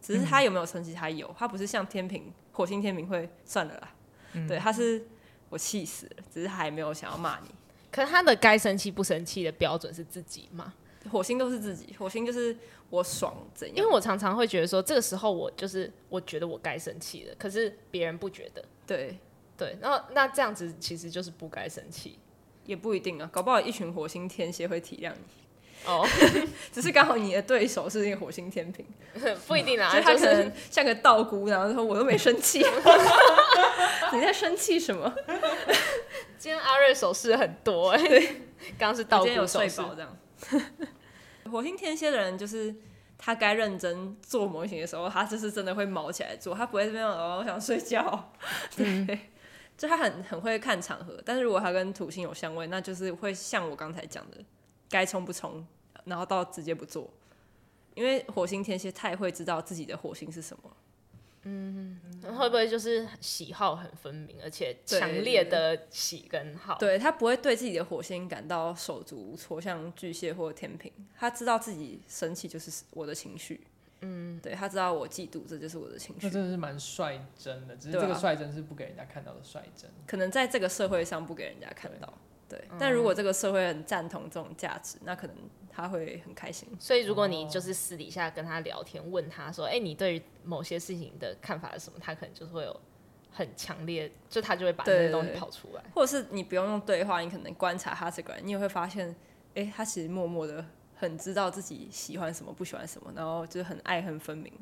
只是他有没有生气，他有，他不是像天平、火星天平会算了啦。嗯、对，他是我气死了，只是他还没有想要骂你。可是他的该生气不生气的标准是自己吗？火星都是自己，火星就是我爽怎样？因为我常常会觉得说，这个时候我就是我觉得我该生气了，可是别人不觉得。对对，然后那这样子其实就是不该生气，也不一定啊，搞不好一群火星天蝎会体谅你。哦，只是刚好你的对手是那个火星天平，不一定啊，就他可能像个道姑，然后说我都没生气，你在生气什么？今天阿瑞手势很多哎、欸，刚刚是道姑有睡饱这样。火星天蝎的人就是他该认真做模型的时候，他就是真的会毛起来做，他不会这边哦，我想睡觉。对，嗯、就他很很会看场合，但是如果他跟土星有相位，那就是会像我刚才讲的。该冲不冲，然后到直接不做，因为火星天蝎太会知道自己的火星是什么。嗯，会不会就是喜好很分明，而且强烈的喜跟好？对，他不会对自己的火星感到手足无措，像巨蟹或天平，他知道自己生气就是我的情绪。嗯，对，他知道我嫉妒，这就是我的情绪。那真的是蛮率真的，只是这个率真是不给人家看到的率真，啊，可能在这个社会上不给人家看到。对，但如果这个社会很赞同这种价值，那可能他会很开心。所以，如果你就是私底下跟他聊天，问他说：“哎、欸，你对于某些事情的看法是什么？”他可能就是会有很强烈，就他就会把那些东西跑出来。或者是你不用用对话，你可能观察他这个人，你也会发现，哎、欸，他其实默默的很知道自己喜欢什么，不喜欢什么，然后就是很爱恨分明，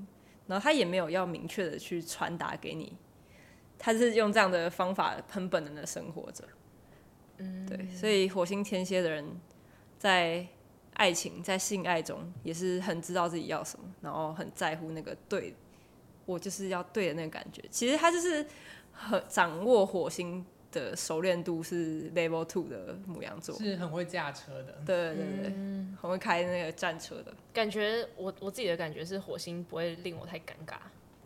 然后他也没有要明确的去传达给你，他是用这样的方法很本能的生活着。嗯，对，所以火星天蝎的人在爱情、在性爱中也是很知道自己要什么，然后很在乎那个对，我就是要对的那个感觉。其实他就是很掌握火星的熟练度是 level two 的牡羊座，是很会驾车的，对对对，嗯、很会开那个战车的。感觉我我自己的感觉是火星不会令我太尴尬。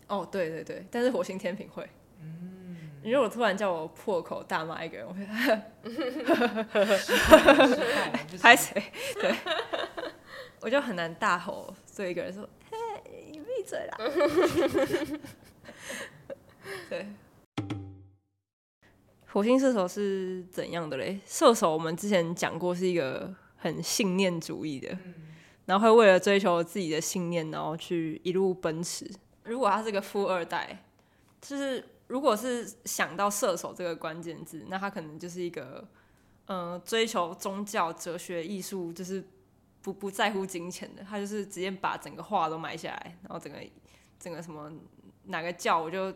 哦，对对对，但是火星天平会。如果突然叫我破口大骂一个人，我会拍谁？对，我就很难大吼对一个人说：“嘿，你闭嘴啦！” 对，火星射手是怎样的嘞？射手我们之前讲过是一个很信念主义的，然后会为了追求自己的信念，然后去一路奔驰。如果他是个富二代，就是。如果是想到射手这个关键字，那他可能就是一个，嗯、呃，追求宗教、哲学、艺术，就是不不在乎金钱的。他就是直接把整个画都买下来，然后整个整个什么哪个教我就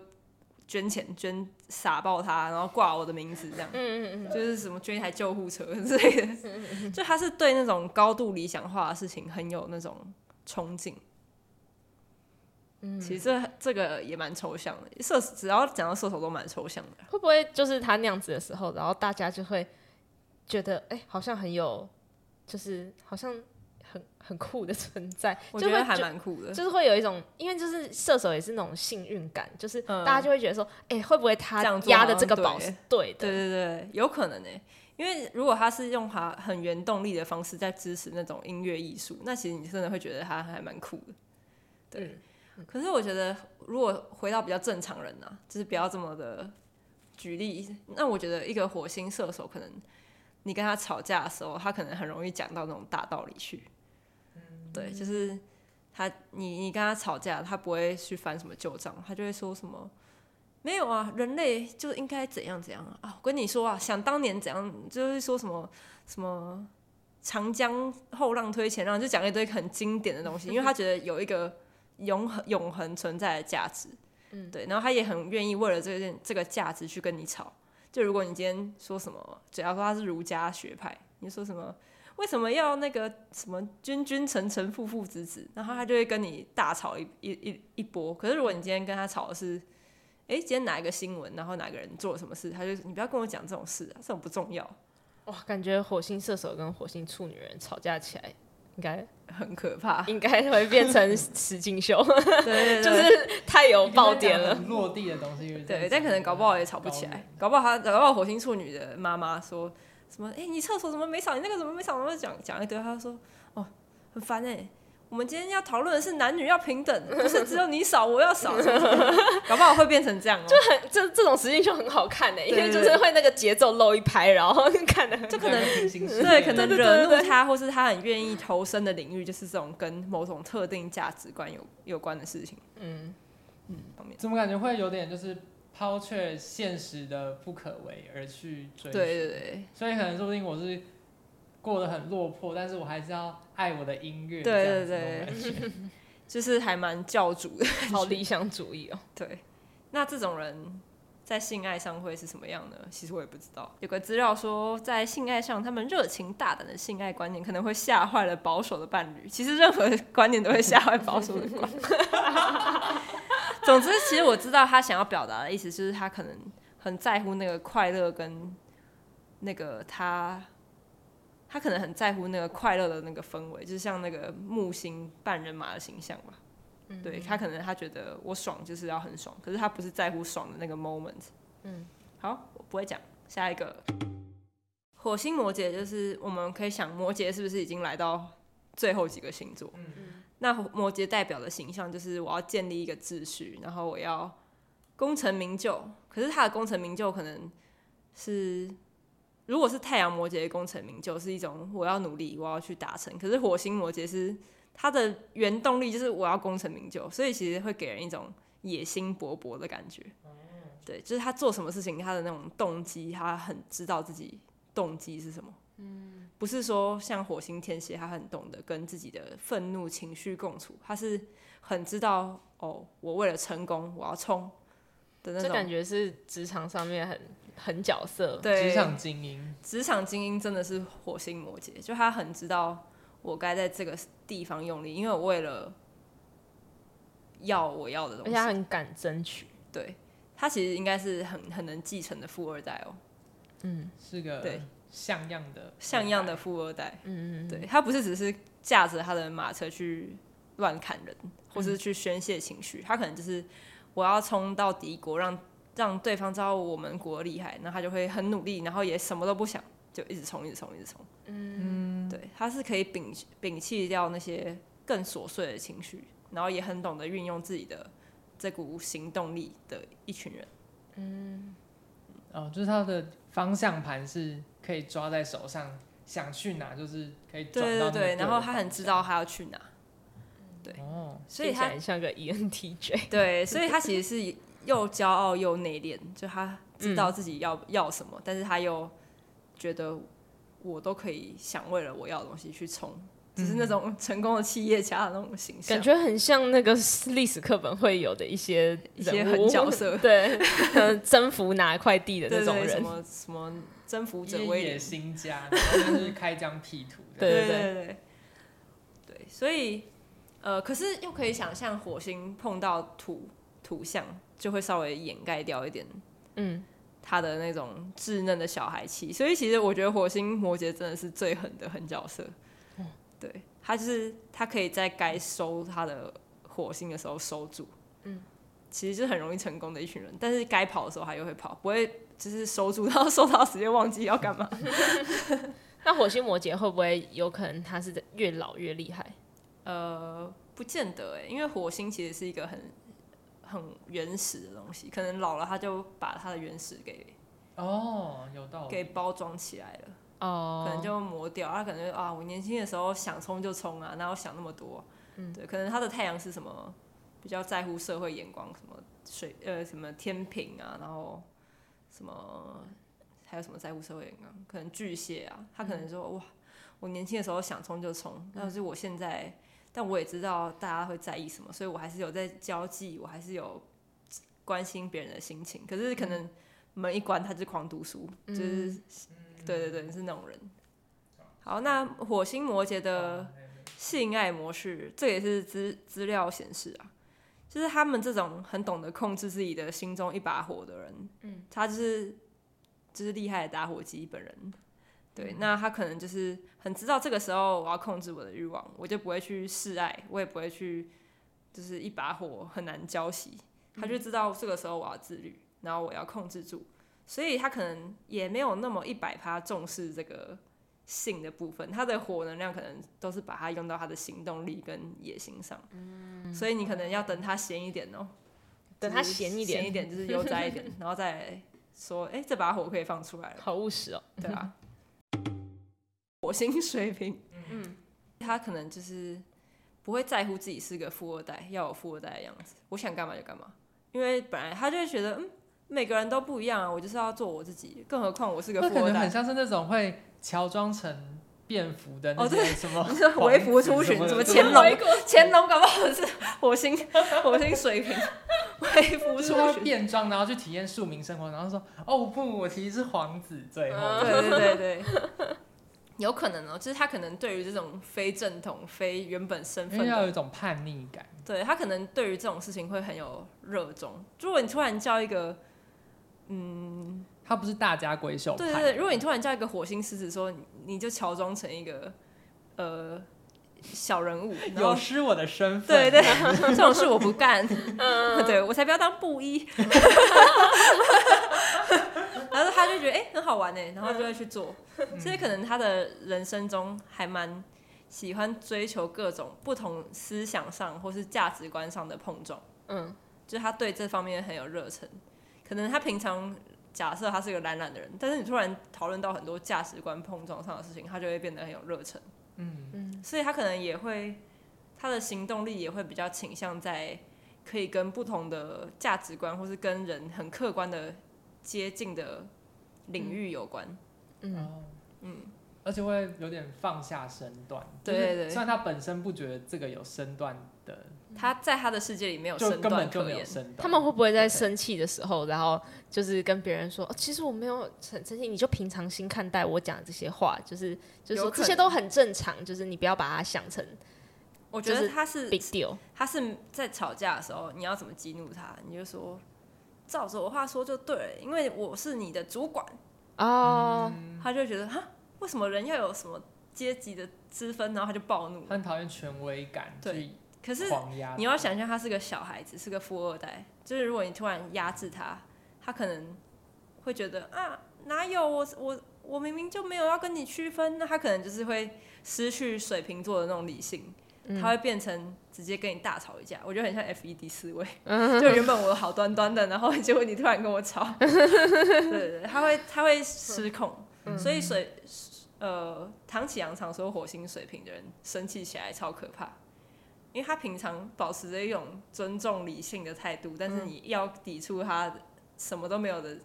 捐钱捐傻爆他，然后挂我的名字这样。嗯嗯嗯，就是什么捐一台救护车之类的。就他是对那种高度理想化的事情很有那种憧憬。其实这这个也蛮抽象的，射只要讲到射手都蛮抽象的。会不会就是他那样子的时候，然后大家就会觉得，哎、欸，好像很有，就是好像很很酷的存在。我觉得还蛮酷的就，就是会有一种，因为就是射手也是那种幸运感，就是大家就会觉得说，哎、欸，会不会他压的这个宝是对的？对对对，有可能呢。因为如果他是用他很原动力的方式在支持那种音乐艺术，那其实你真的会觉得他还蛮酷的。对。嗯可是我觉得，如果回到比较正常人呢、啊，就是不要这么的举例。那我觉得一个火星射手，可能你跟他吵架的时候，他可能很容易讲到那种大道理去。对，就是他，你你跟他吵架，他不会去翻什么旧账，他就会说什么没有啊，人类就应该怎样怎样啊。啊，我跟你说啊，想当年怎样，就是说什么什么长江后浪推前浪，就讲一堆很经典的东西，因为他觉得有一个。永恒永恒存在的价值，嗯，对，然后他也很愿意为了这件这个价值去跟你吵。就如果你今天说什么，只要说他是儒家学派，你说什么为什么要那个什么君君臣臣父父子子，然后他就会跟你大吵一一一一波。可是如果你今天跟他吵的是，哎，今天哪一个新闻，然后哪个人做了什么事，他就你不要跟我讲这种事啊，这种不重要。哇，感觉火星射手跟火星处女人吵架起来。应该很可怕，应该会变成 实境秀，对，对，对，就是太有爆点了，落地的东西。对，但可能搞不好也吵不起来，搞不好他搞不好火星处女的妈妈说什么？哎、欸，你厕所怎么没扫？你那个怎么没扫？然后讲讲一堆，他说哦，很烦哎、欸。我们今天要讨论的是男女要平等，不是只有你少我要少，搞不好会变成这样。就很这这种实境秀很好看呢、欸，因为就是会那个节奏漏一拍，然后看的就可能对，可能惹怒他，或是他很愿意投身的领域，就是这种跟某种特定价值观有有关的事情。嗯嗯，怎么感觉会有点就是抛却现实的不可为而去追？对对对，所以可能说不定我是。过得很落魄，但是我还是要爱我的音乐。对对对，就是还蛮教主的，好理想主义哦。对，那这种人在性爱上会是什么样呢？其实我也不知道。有个资料说，在性爱上，他们热情大胆的性爱观念可能会吓坏了保守的伴侣。其实任何观念都会吓坏保守的观念。总之，其实我知道他想要表达的意思，就是他可能很在乎那个快乐跟那个他。他可能很在乎那个快乐的那个氛围，就是像那个木星半人马的形象吧。嗯、对，他可能他觉得我爽就是要很爽，可是他不是在乎爽的那个 moment。嗯，好，我不会讲下一个。火星摩羯就是我们可以想，摩羯是不是已经来到最后几个星座？嗯、那摩羯代表的形象就是我要建立一个秩序，然后我要功成名就。可是他的功成名就可能是。如果是太阳摩羯功成名就是一种我要努力，我要去达成。可是火星摩羯是他的原动力，就是我要功成名就，所以其实会给人一种野心勃勃的感觉。对，就是他做什么事情，他的那种动机，他很知道自己动机是什么。嗯，不是说像火星天蝎，他很懂得跟自己的愤怒情绪共处，他是很知道哦，我为了成功，我要冲的那种。这感觉是职场上面很。很角色，对，职场精英，职场精英真的是火星摩羯，就他很知道我该在这个地方用力，因为我为了要我要的东西，而且他很敢争取。对，他其实应该是很很能继承的富二代哦。嗯，是个对像样的像样的富二代。嗯嗯，对，他不是只是驾着他的马车去乱砍人，或是去宣泄情绪，嗯，他可能就是我要冲到敌国让。让对方知道我们国厉害，那他就会很努力，然后也什么都不想，就一直冲，一直冲，一直冲。嗯，对，他是可以摒摒弃掉那些更琐碎的情绪，然后也很懂得运用自己的这股行动力的一群人。嗯，哦，就是他的方向盘是可以抓在手上，想去哪就是可以转到对对对，然后他很知道他要去哪。对，哦，所以他很像个 ENTJ。对，所以他其实是。又骄傲又内敛，就他知道自己要、嗯、要什么，但是他又觉得我都可以想为了我要的东西去冲，只是那种成功的企业家的那种形象，感觉很像那个历史课本会有的一些一些狠角色，对，征服哪一块地的那种人，什么什么征服者威野心家，然后就是开疆辟土，对对。对对，对，对，所以呃，可是又可以想象火星碰到土土象。就会稍微掩盖掉一点，嗯，他的那种稚嫩的小孩气，所以其实我觉得火星摩羯真的是最狠的狠角色，嗯，对，他就是他可以在该收他的火星的时候收住，嗯，其实就是很容易成功的一群人，但是该跑的时候他又会跑，不会就是收住，然 后收到时间忘记要干嘛。那火星摩羯会不会有可能他是越老越厉害？呃，不见得哎，因为火星其实是一个很。很原始的东西，可能老了它就把它的原始给哦，有道理，给包装起来了哦，可能就磨掉。他可能啊，我年轻的时候想冲就冲啊，哪有想那么多？嗯，对，可能他的太阳是什么比较在乎社会眼光，什么水呃什么天平啊，然后什么还有什么在乎社会眼光？可能巨蟹啊，他可能说、嗯、哇，我年轻的时候想冲就冲，但是我现在。但我也知道大家会在意什么，所以我还是有在交际，我还是有关心别人的心情。可是可能门一关，他就狂读书，嗯、就是对对对，是那种人。好，那火星摩羯的性爱模式，这也是资资料显示啊，就是他们这种很懂得控制自己的心中一把火的人，嗯，他就是就是厉害的打火机本人。对，那他可能就是很知道这个时候我要控制我的欲望，我就不会去示爱，我也不会去，就是一把火很难浇熄，他就知道这个时候我要自律，然后我要控制住，所以他可能也没有那么一百趴重视这个性的部分，他的火能量可能都是把它用到他的行动力跟野心上，嗯，所以你可能要等他闲一点哦，等他闲一点，闲一点就是悠哉一点，然后再说，哎，这把火可以放出来了，好务实哦，对啊，火星水平，嗯，他可能就是不会在乎自己是个富二代，要有富二代的样子，我想干嘛就干嘛，因为本来他就会觉得，嗯，每个人都不一样啊，我就是要做我自己，更何况我是个富二代，很像是那种会。乔装成便服的那些什么？你说微服出巡，什么乾隆？乾隆搞不好是火星 火星水平，微服出巡变装，然后去体验庶民生活，然后说：“哦不，我其实是皇子。”最后，对对对对，有可能哦，就是他可能对于这种非正统、非原本身份，要有一种叛逆感。对，他可能对于这种事情会很有热衷。如果你突然叫一个，嗯。他不是大家闺秀。对对对，如果你突然叫一个火星狮子说，你就乔装成一个呃小人物，有失我的身份。对对，这种事我不干。嗯，对我才不要当布衣。然后他就觉得哎、欸、很好玩哎，然后就会去做。所以可能他的人生中还蛮喜欢追求各种不同思想上或是价值观上的碰撞。嗯，就他对这方面很有热忱。可能他平常。假设他是一个懒懒的人，但是你突然讨论到很多价值观碰撞上的事情，他就会变得很有热忱。嗯嗯，所以他可能也会，他的行动力也会比较倾向在可以跟不同的价值观或是跟人很客观的接近的领域有关。嗯嗯，嗯，而且会有点放下身段。对对对，虽然他本身不觉得这个有身段的。他在他的世界里没有身段可言。他们会不会在生气的时候，然后就是跟别人说、哦：“其实我没有很生气，你就平常心看待我讲的这些话，就是就是说这些都很正常，就是你不要把它想成。”我觉得他是 big deal。他是在吵架的时候，你要怎么激怒他？你就说照着我话说就对了，因为我是你的主管哦。嗯、他就觉得哈，为什么人要有什么阶级的之分？然后他就暴怒，很讨厌权威感。对。可是你要想象他是个小孩子，是个富二代。就是如果你突然压制他，他可能会觉得啊，哪有我我我明明就没有要跟你区分。那他可能就是会失去水瓶座的那种理性，他会变成直接跟你大吵一架。我觉得很像 FED 思维，就原本我好端端的，然后结果你突然跟我吵，对 对对，他会他会失控。所以水呃，唐启阳常说火星水瓶的人生气起来超可怕。因为他平常保持着一种尊重理性的态度，但是你要抵触他什么都没有的，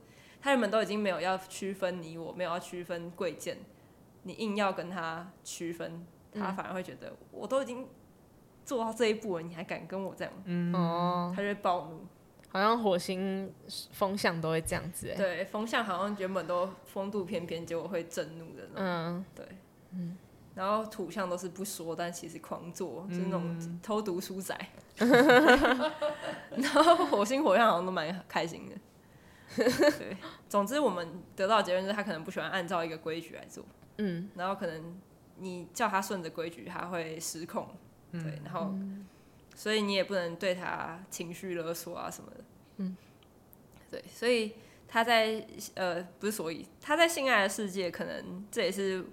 他原本都已经没有要区分你我，没有要区分贵贱，你硬要跟他区分，他反而会觉得我都已经做到这一步了，你还敢跟我这样？嗯，他就会暴怒。好像火星风象都会这样子，对，风象好像原本都风度翩翩，结果会震怒的那种。嗯，对，嗯。然后土象都是不说，但其实狂做，就是那种偷读书仔。嗯、然后火星火象好像都蛮开心的。对，总之我们得到的结论是他可能不喜欢按照一个规矩来做。嗯。然后可能你叫他顺着规矩，他会失控。对。然后，所以你也不能对他情绪勒索啊什么的。嗯。对，所以他在呃不是，所以他在性爱的世界，可能这也是。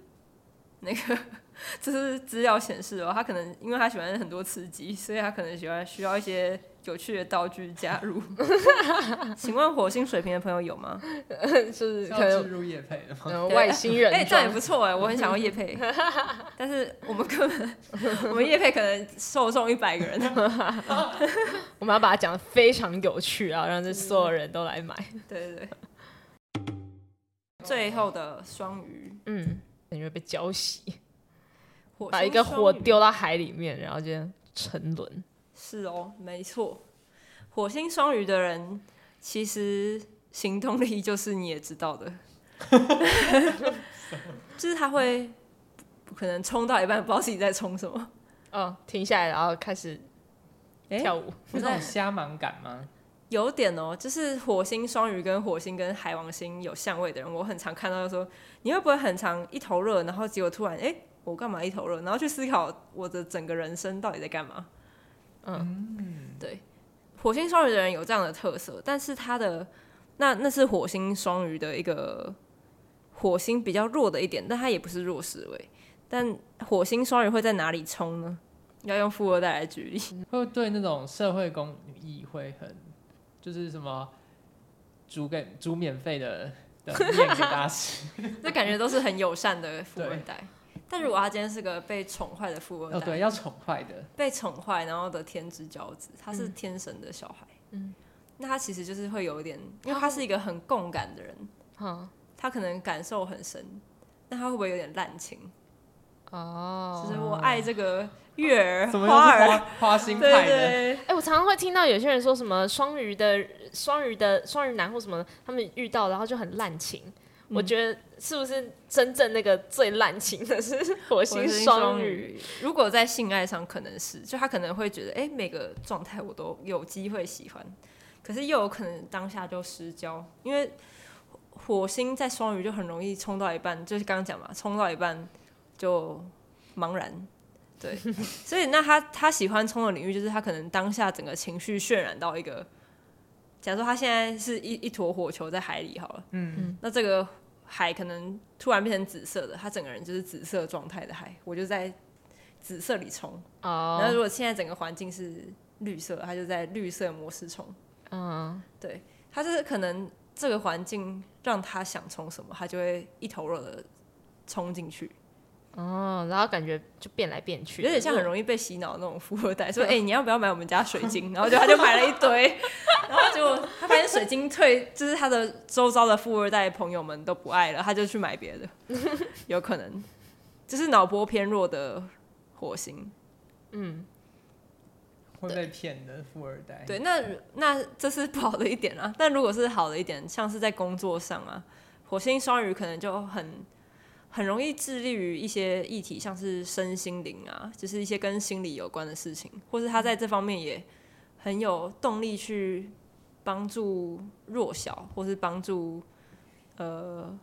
那个，这是资料显示哦，他可能因为他喜欢很多刺激，所以他可能喜欢需要一些有趣的道具加入。请问火星水平的朋友有吗？是可能入业配的吗？外星人，哎、欸，这样也不错哎，我很想要业配，但是我们根本我们业配可能受众一百个人，我们要把它讲的非常有趣啊，让这所有人都来买。对对对。最后的双鱼，嗯。感觉被浇熄，把一个火丢到海里面，然后就沉沦。是哦，没错。火星双鱼的人其实行动力就是你也知道的，就是他会可能冲到一半不知道自己在冲什么，哦，停下来然后开始跳舞，是那种瞎忙感吗？有点哦，就是火星双鱼跟火星跟海王星有相位的人，我很常看到说，你会不会很常一头热，然后结果突然哎、欸，我干嘛一头热，然后去思考我的整个人生到底在干嘛？嗯，对，火星双鱼的人有这样的特色，但是他的那那是火星双鱼的一个火星比较弱的一点，但他也不是弱势位。但火星双鱼会在哪里冲呢？要用富二代来举例，会对那种社会公益会很，就是什么煮给煮免费的的面给大家吃，这感觉都是很友善的富二代。但如果他今天是个被宠坏的富二代，哦，对，要宠坏的，被宠坏然后的天之骄子，他是天神的小孩，嗯，那他其实就是会有一点，因为他是一个很共感的人，嗯，他可能感受很深，那他会不会有点滥情？哦，就是。我爱这个月儿 花儿花，花心派的，哎、欸，我常常会听到有些人说什么双鱼的双鱼的双鱼男或什么，他们遇到然后就很滥情。我觉得是不是真正那个最滥情的是火星双鱼？如果在性爱上可能是，就他可能会觉得，哎、欸，每个状态我都有机会喜欢，可是又有可能当下就失焦，因为火星在双鱼就很容易冲到一半，就是刚刚讲嘛，冲到一半就茫然，对，所以那他他喜欢冲的领域就是他可能当下整个情绪渲染到一个。假如说他现在是一一坨火球在海里好了，嗯，那这个海可能突然变成紫色的，他整个人就是紫色状态的海，我就在紫色里冲。哦，然后如果现在整个环境是绿色，他就在绿色模式冲。嗯，对，他就是可能这个环境让他想冲什么，他就会一头热的冲进去。哦，然后感觉就变来变去，有点像很容易被洗脑那种富二代，说：“哎、欸，你要不要买我们家水晶？”然后就他就买了一堆，然后结果他发现水晶退，就是他的周遭的富二代朋友们都不爱了，他就去买别的，有可能就是脑波偏弱的火星，嗯，会被骗的富二代。对，那那这是不好的一点啊。但如果是好的一点，像是在工作上啊，火星双鱼可能就很。很容易致力于一些议题，像是身心灵啊，就是一些跟心理有关的事情，或是他在这方面也很有动力去帮助弱小，或是帮助呃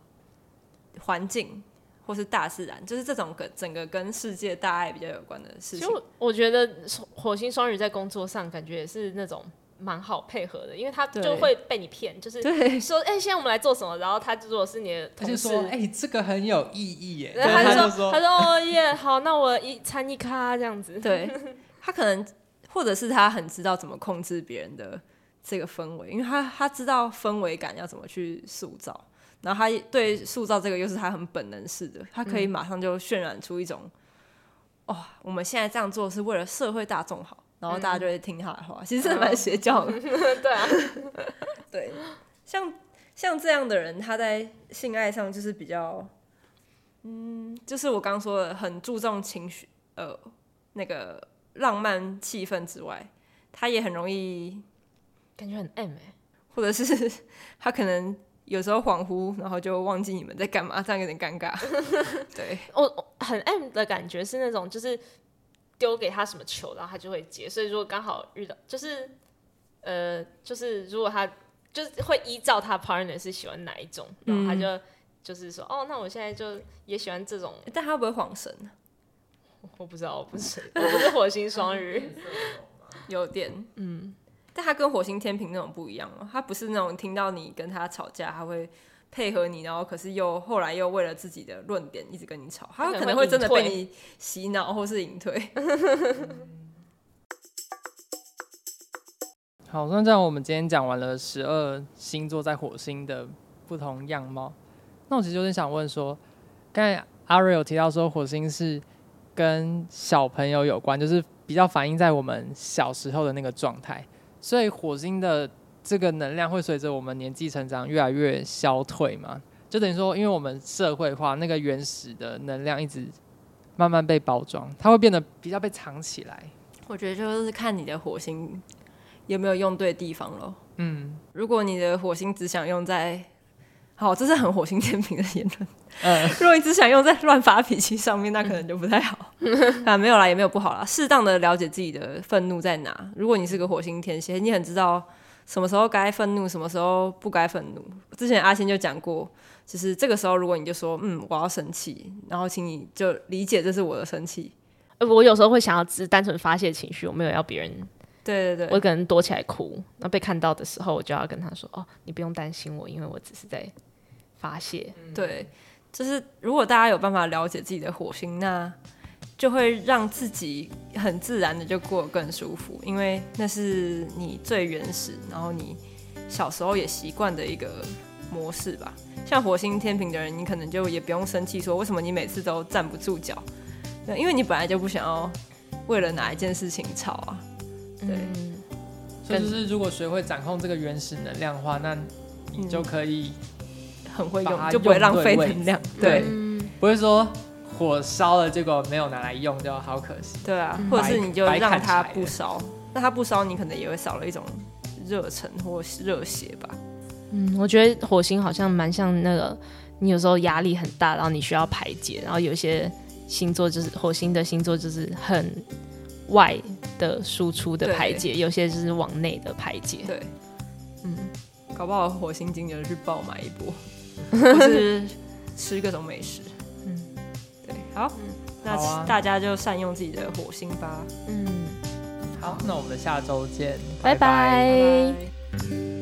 环境，或是大自然，就是这种跟整个跟世界大爱比较有关的事情。其实我觉得火星双鱼在工作上感觉也是那种。蛮好配合的，因为他就会被你骗，就是说，哎、欸，现在我们来做什么？然后他如果是你的同事，他就说，哎、欸，这个很有意义耶。然后他就说，他说，哦耶，好，那我一参一咖这样子。对，他可能，或者是他很知道怎么控制别人的这个氛围，因为他他知道氛围感要怎么去塑造，然后他对塑造这个又是他很本能式的，他可以马上就渲染出一种，哦，我们现在这样做是为了社会大众好。然后大家就会听他的话，嗯、其实是蛮邪教的。对啊，对，像像这样的人，他在性爱上就是比较，嗯，就是我刚刚说的，很注重情绪，呃，那个浪漫气氛之外，他也很容易感觉很 M 哎，或者是他可能有时候恍惚，然后就忘记你们在干嘛，这样有点尴尬。对，我很 M 的感觉是那种就是。丢给他什么球，然后他就会接。所以如果刚好遇到，就是，呃，就是如果他就是会依照他 partner 是喜欢哪一种，然后他就、嗯、就是说，哦，那我现在就也喜欢这种。但他会不会晃神？我不知道，我不是，我不是火星双鱼，有点，嗯。但他跟火星天平那种不一样哦，他不是那种听到你跟他吵架，他会。配合你，然后可是又后来又为了自己的论点一直跟你吵，他可能会真的被你洗脑或是隐退。好，那这样我们今天讲完了十二星座在火星的不同样貌。那我其实有点想问说，刚才阿瑞有提到说火星是跟小朋友有关，就是比较反映在我们小时候的那个状态，所以火星的。这个能量会随着我们年纪成长越来越消退嘛？就等于说，因为我们社会化，那个原始的能量一直慢慢被包装，它会变得比较被藏起来。我觉得就是看你的火星有没有用对地方咯。嗯，如果你的火星只想用在……好，这是很火星天平的言论。嗯，如果你只想用在乱发脾气上面，那可能就不太好。啊，没有啦，也没有不好啦。适当的了解自己的愤怒在哪。如果你是个火星天蝎，你很知道。什么时候该愤怒，什么时候不该愤怒？之前阿仙就讲过，就是这个时候，如果你就说，嗯，我要生气，然后请你就理解这是我的生气。我有时候会想要只单纯发泄情绪，我没有要别人对对对，我可能躲起来哭，那被看到的时候，我就要跟他说：“哦，你不用担心我，因为我只是在发泄。”对，就是如果大家有办法了解自己的火星，那就会让自己很自然的就过得更舒服，因为那是你最原始，然后你小时候也习惯的一个模式吧。像火星天平的人，你可能就也不用生气，说为什么你每次都站不住脚，对，因为你本来就不想要为了哪一件事情吵啊。对，嗯、所以就是如果学会掌控这个原始能量的话，那你就可以很会用，就不会浪费能量。对，嗯、不会说。火烧了，结果没有拿来用，就好可惜。对啊，或者是你就让它不烧，那它不烧，你可能也会少了一种热忱或热血吧。嗯，我觉得火星好像蛮像那个，你有时候压力很大，然后你需要排解，然后有些星座就是火星的星座就是很外的输出的排解，有些就是往内的排解。对，嗯，搞不好火星金牛去爆买一波，或是吃各种美食。好，嗯、那大家就善用自己的火星吧。嗯，好，那我们下周见，拜拜。拜拜。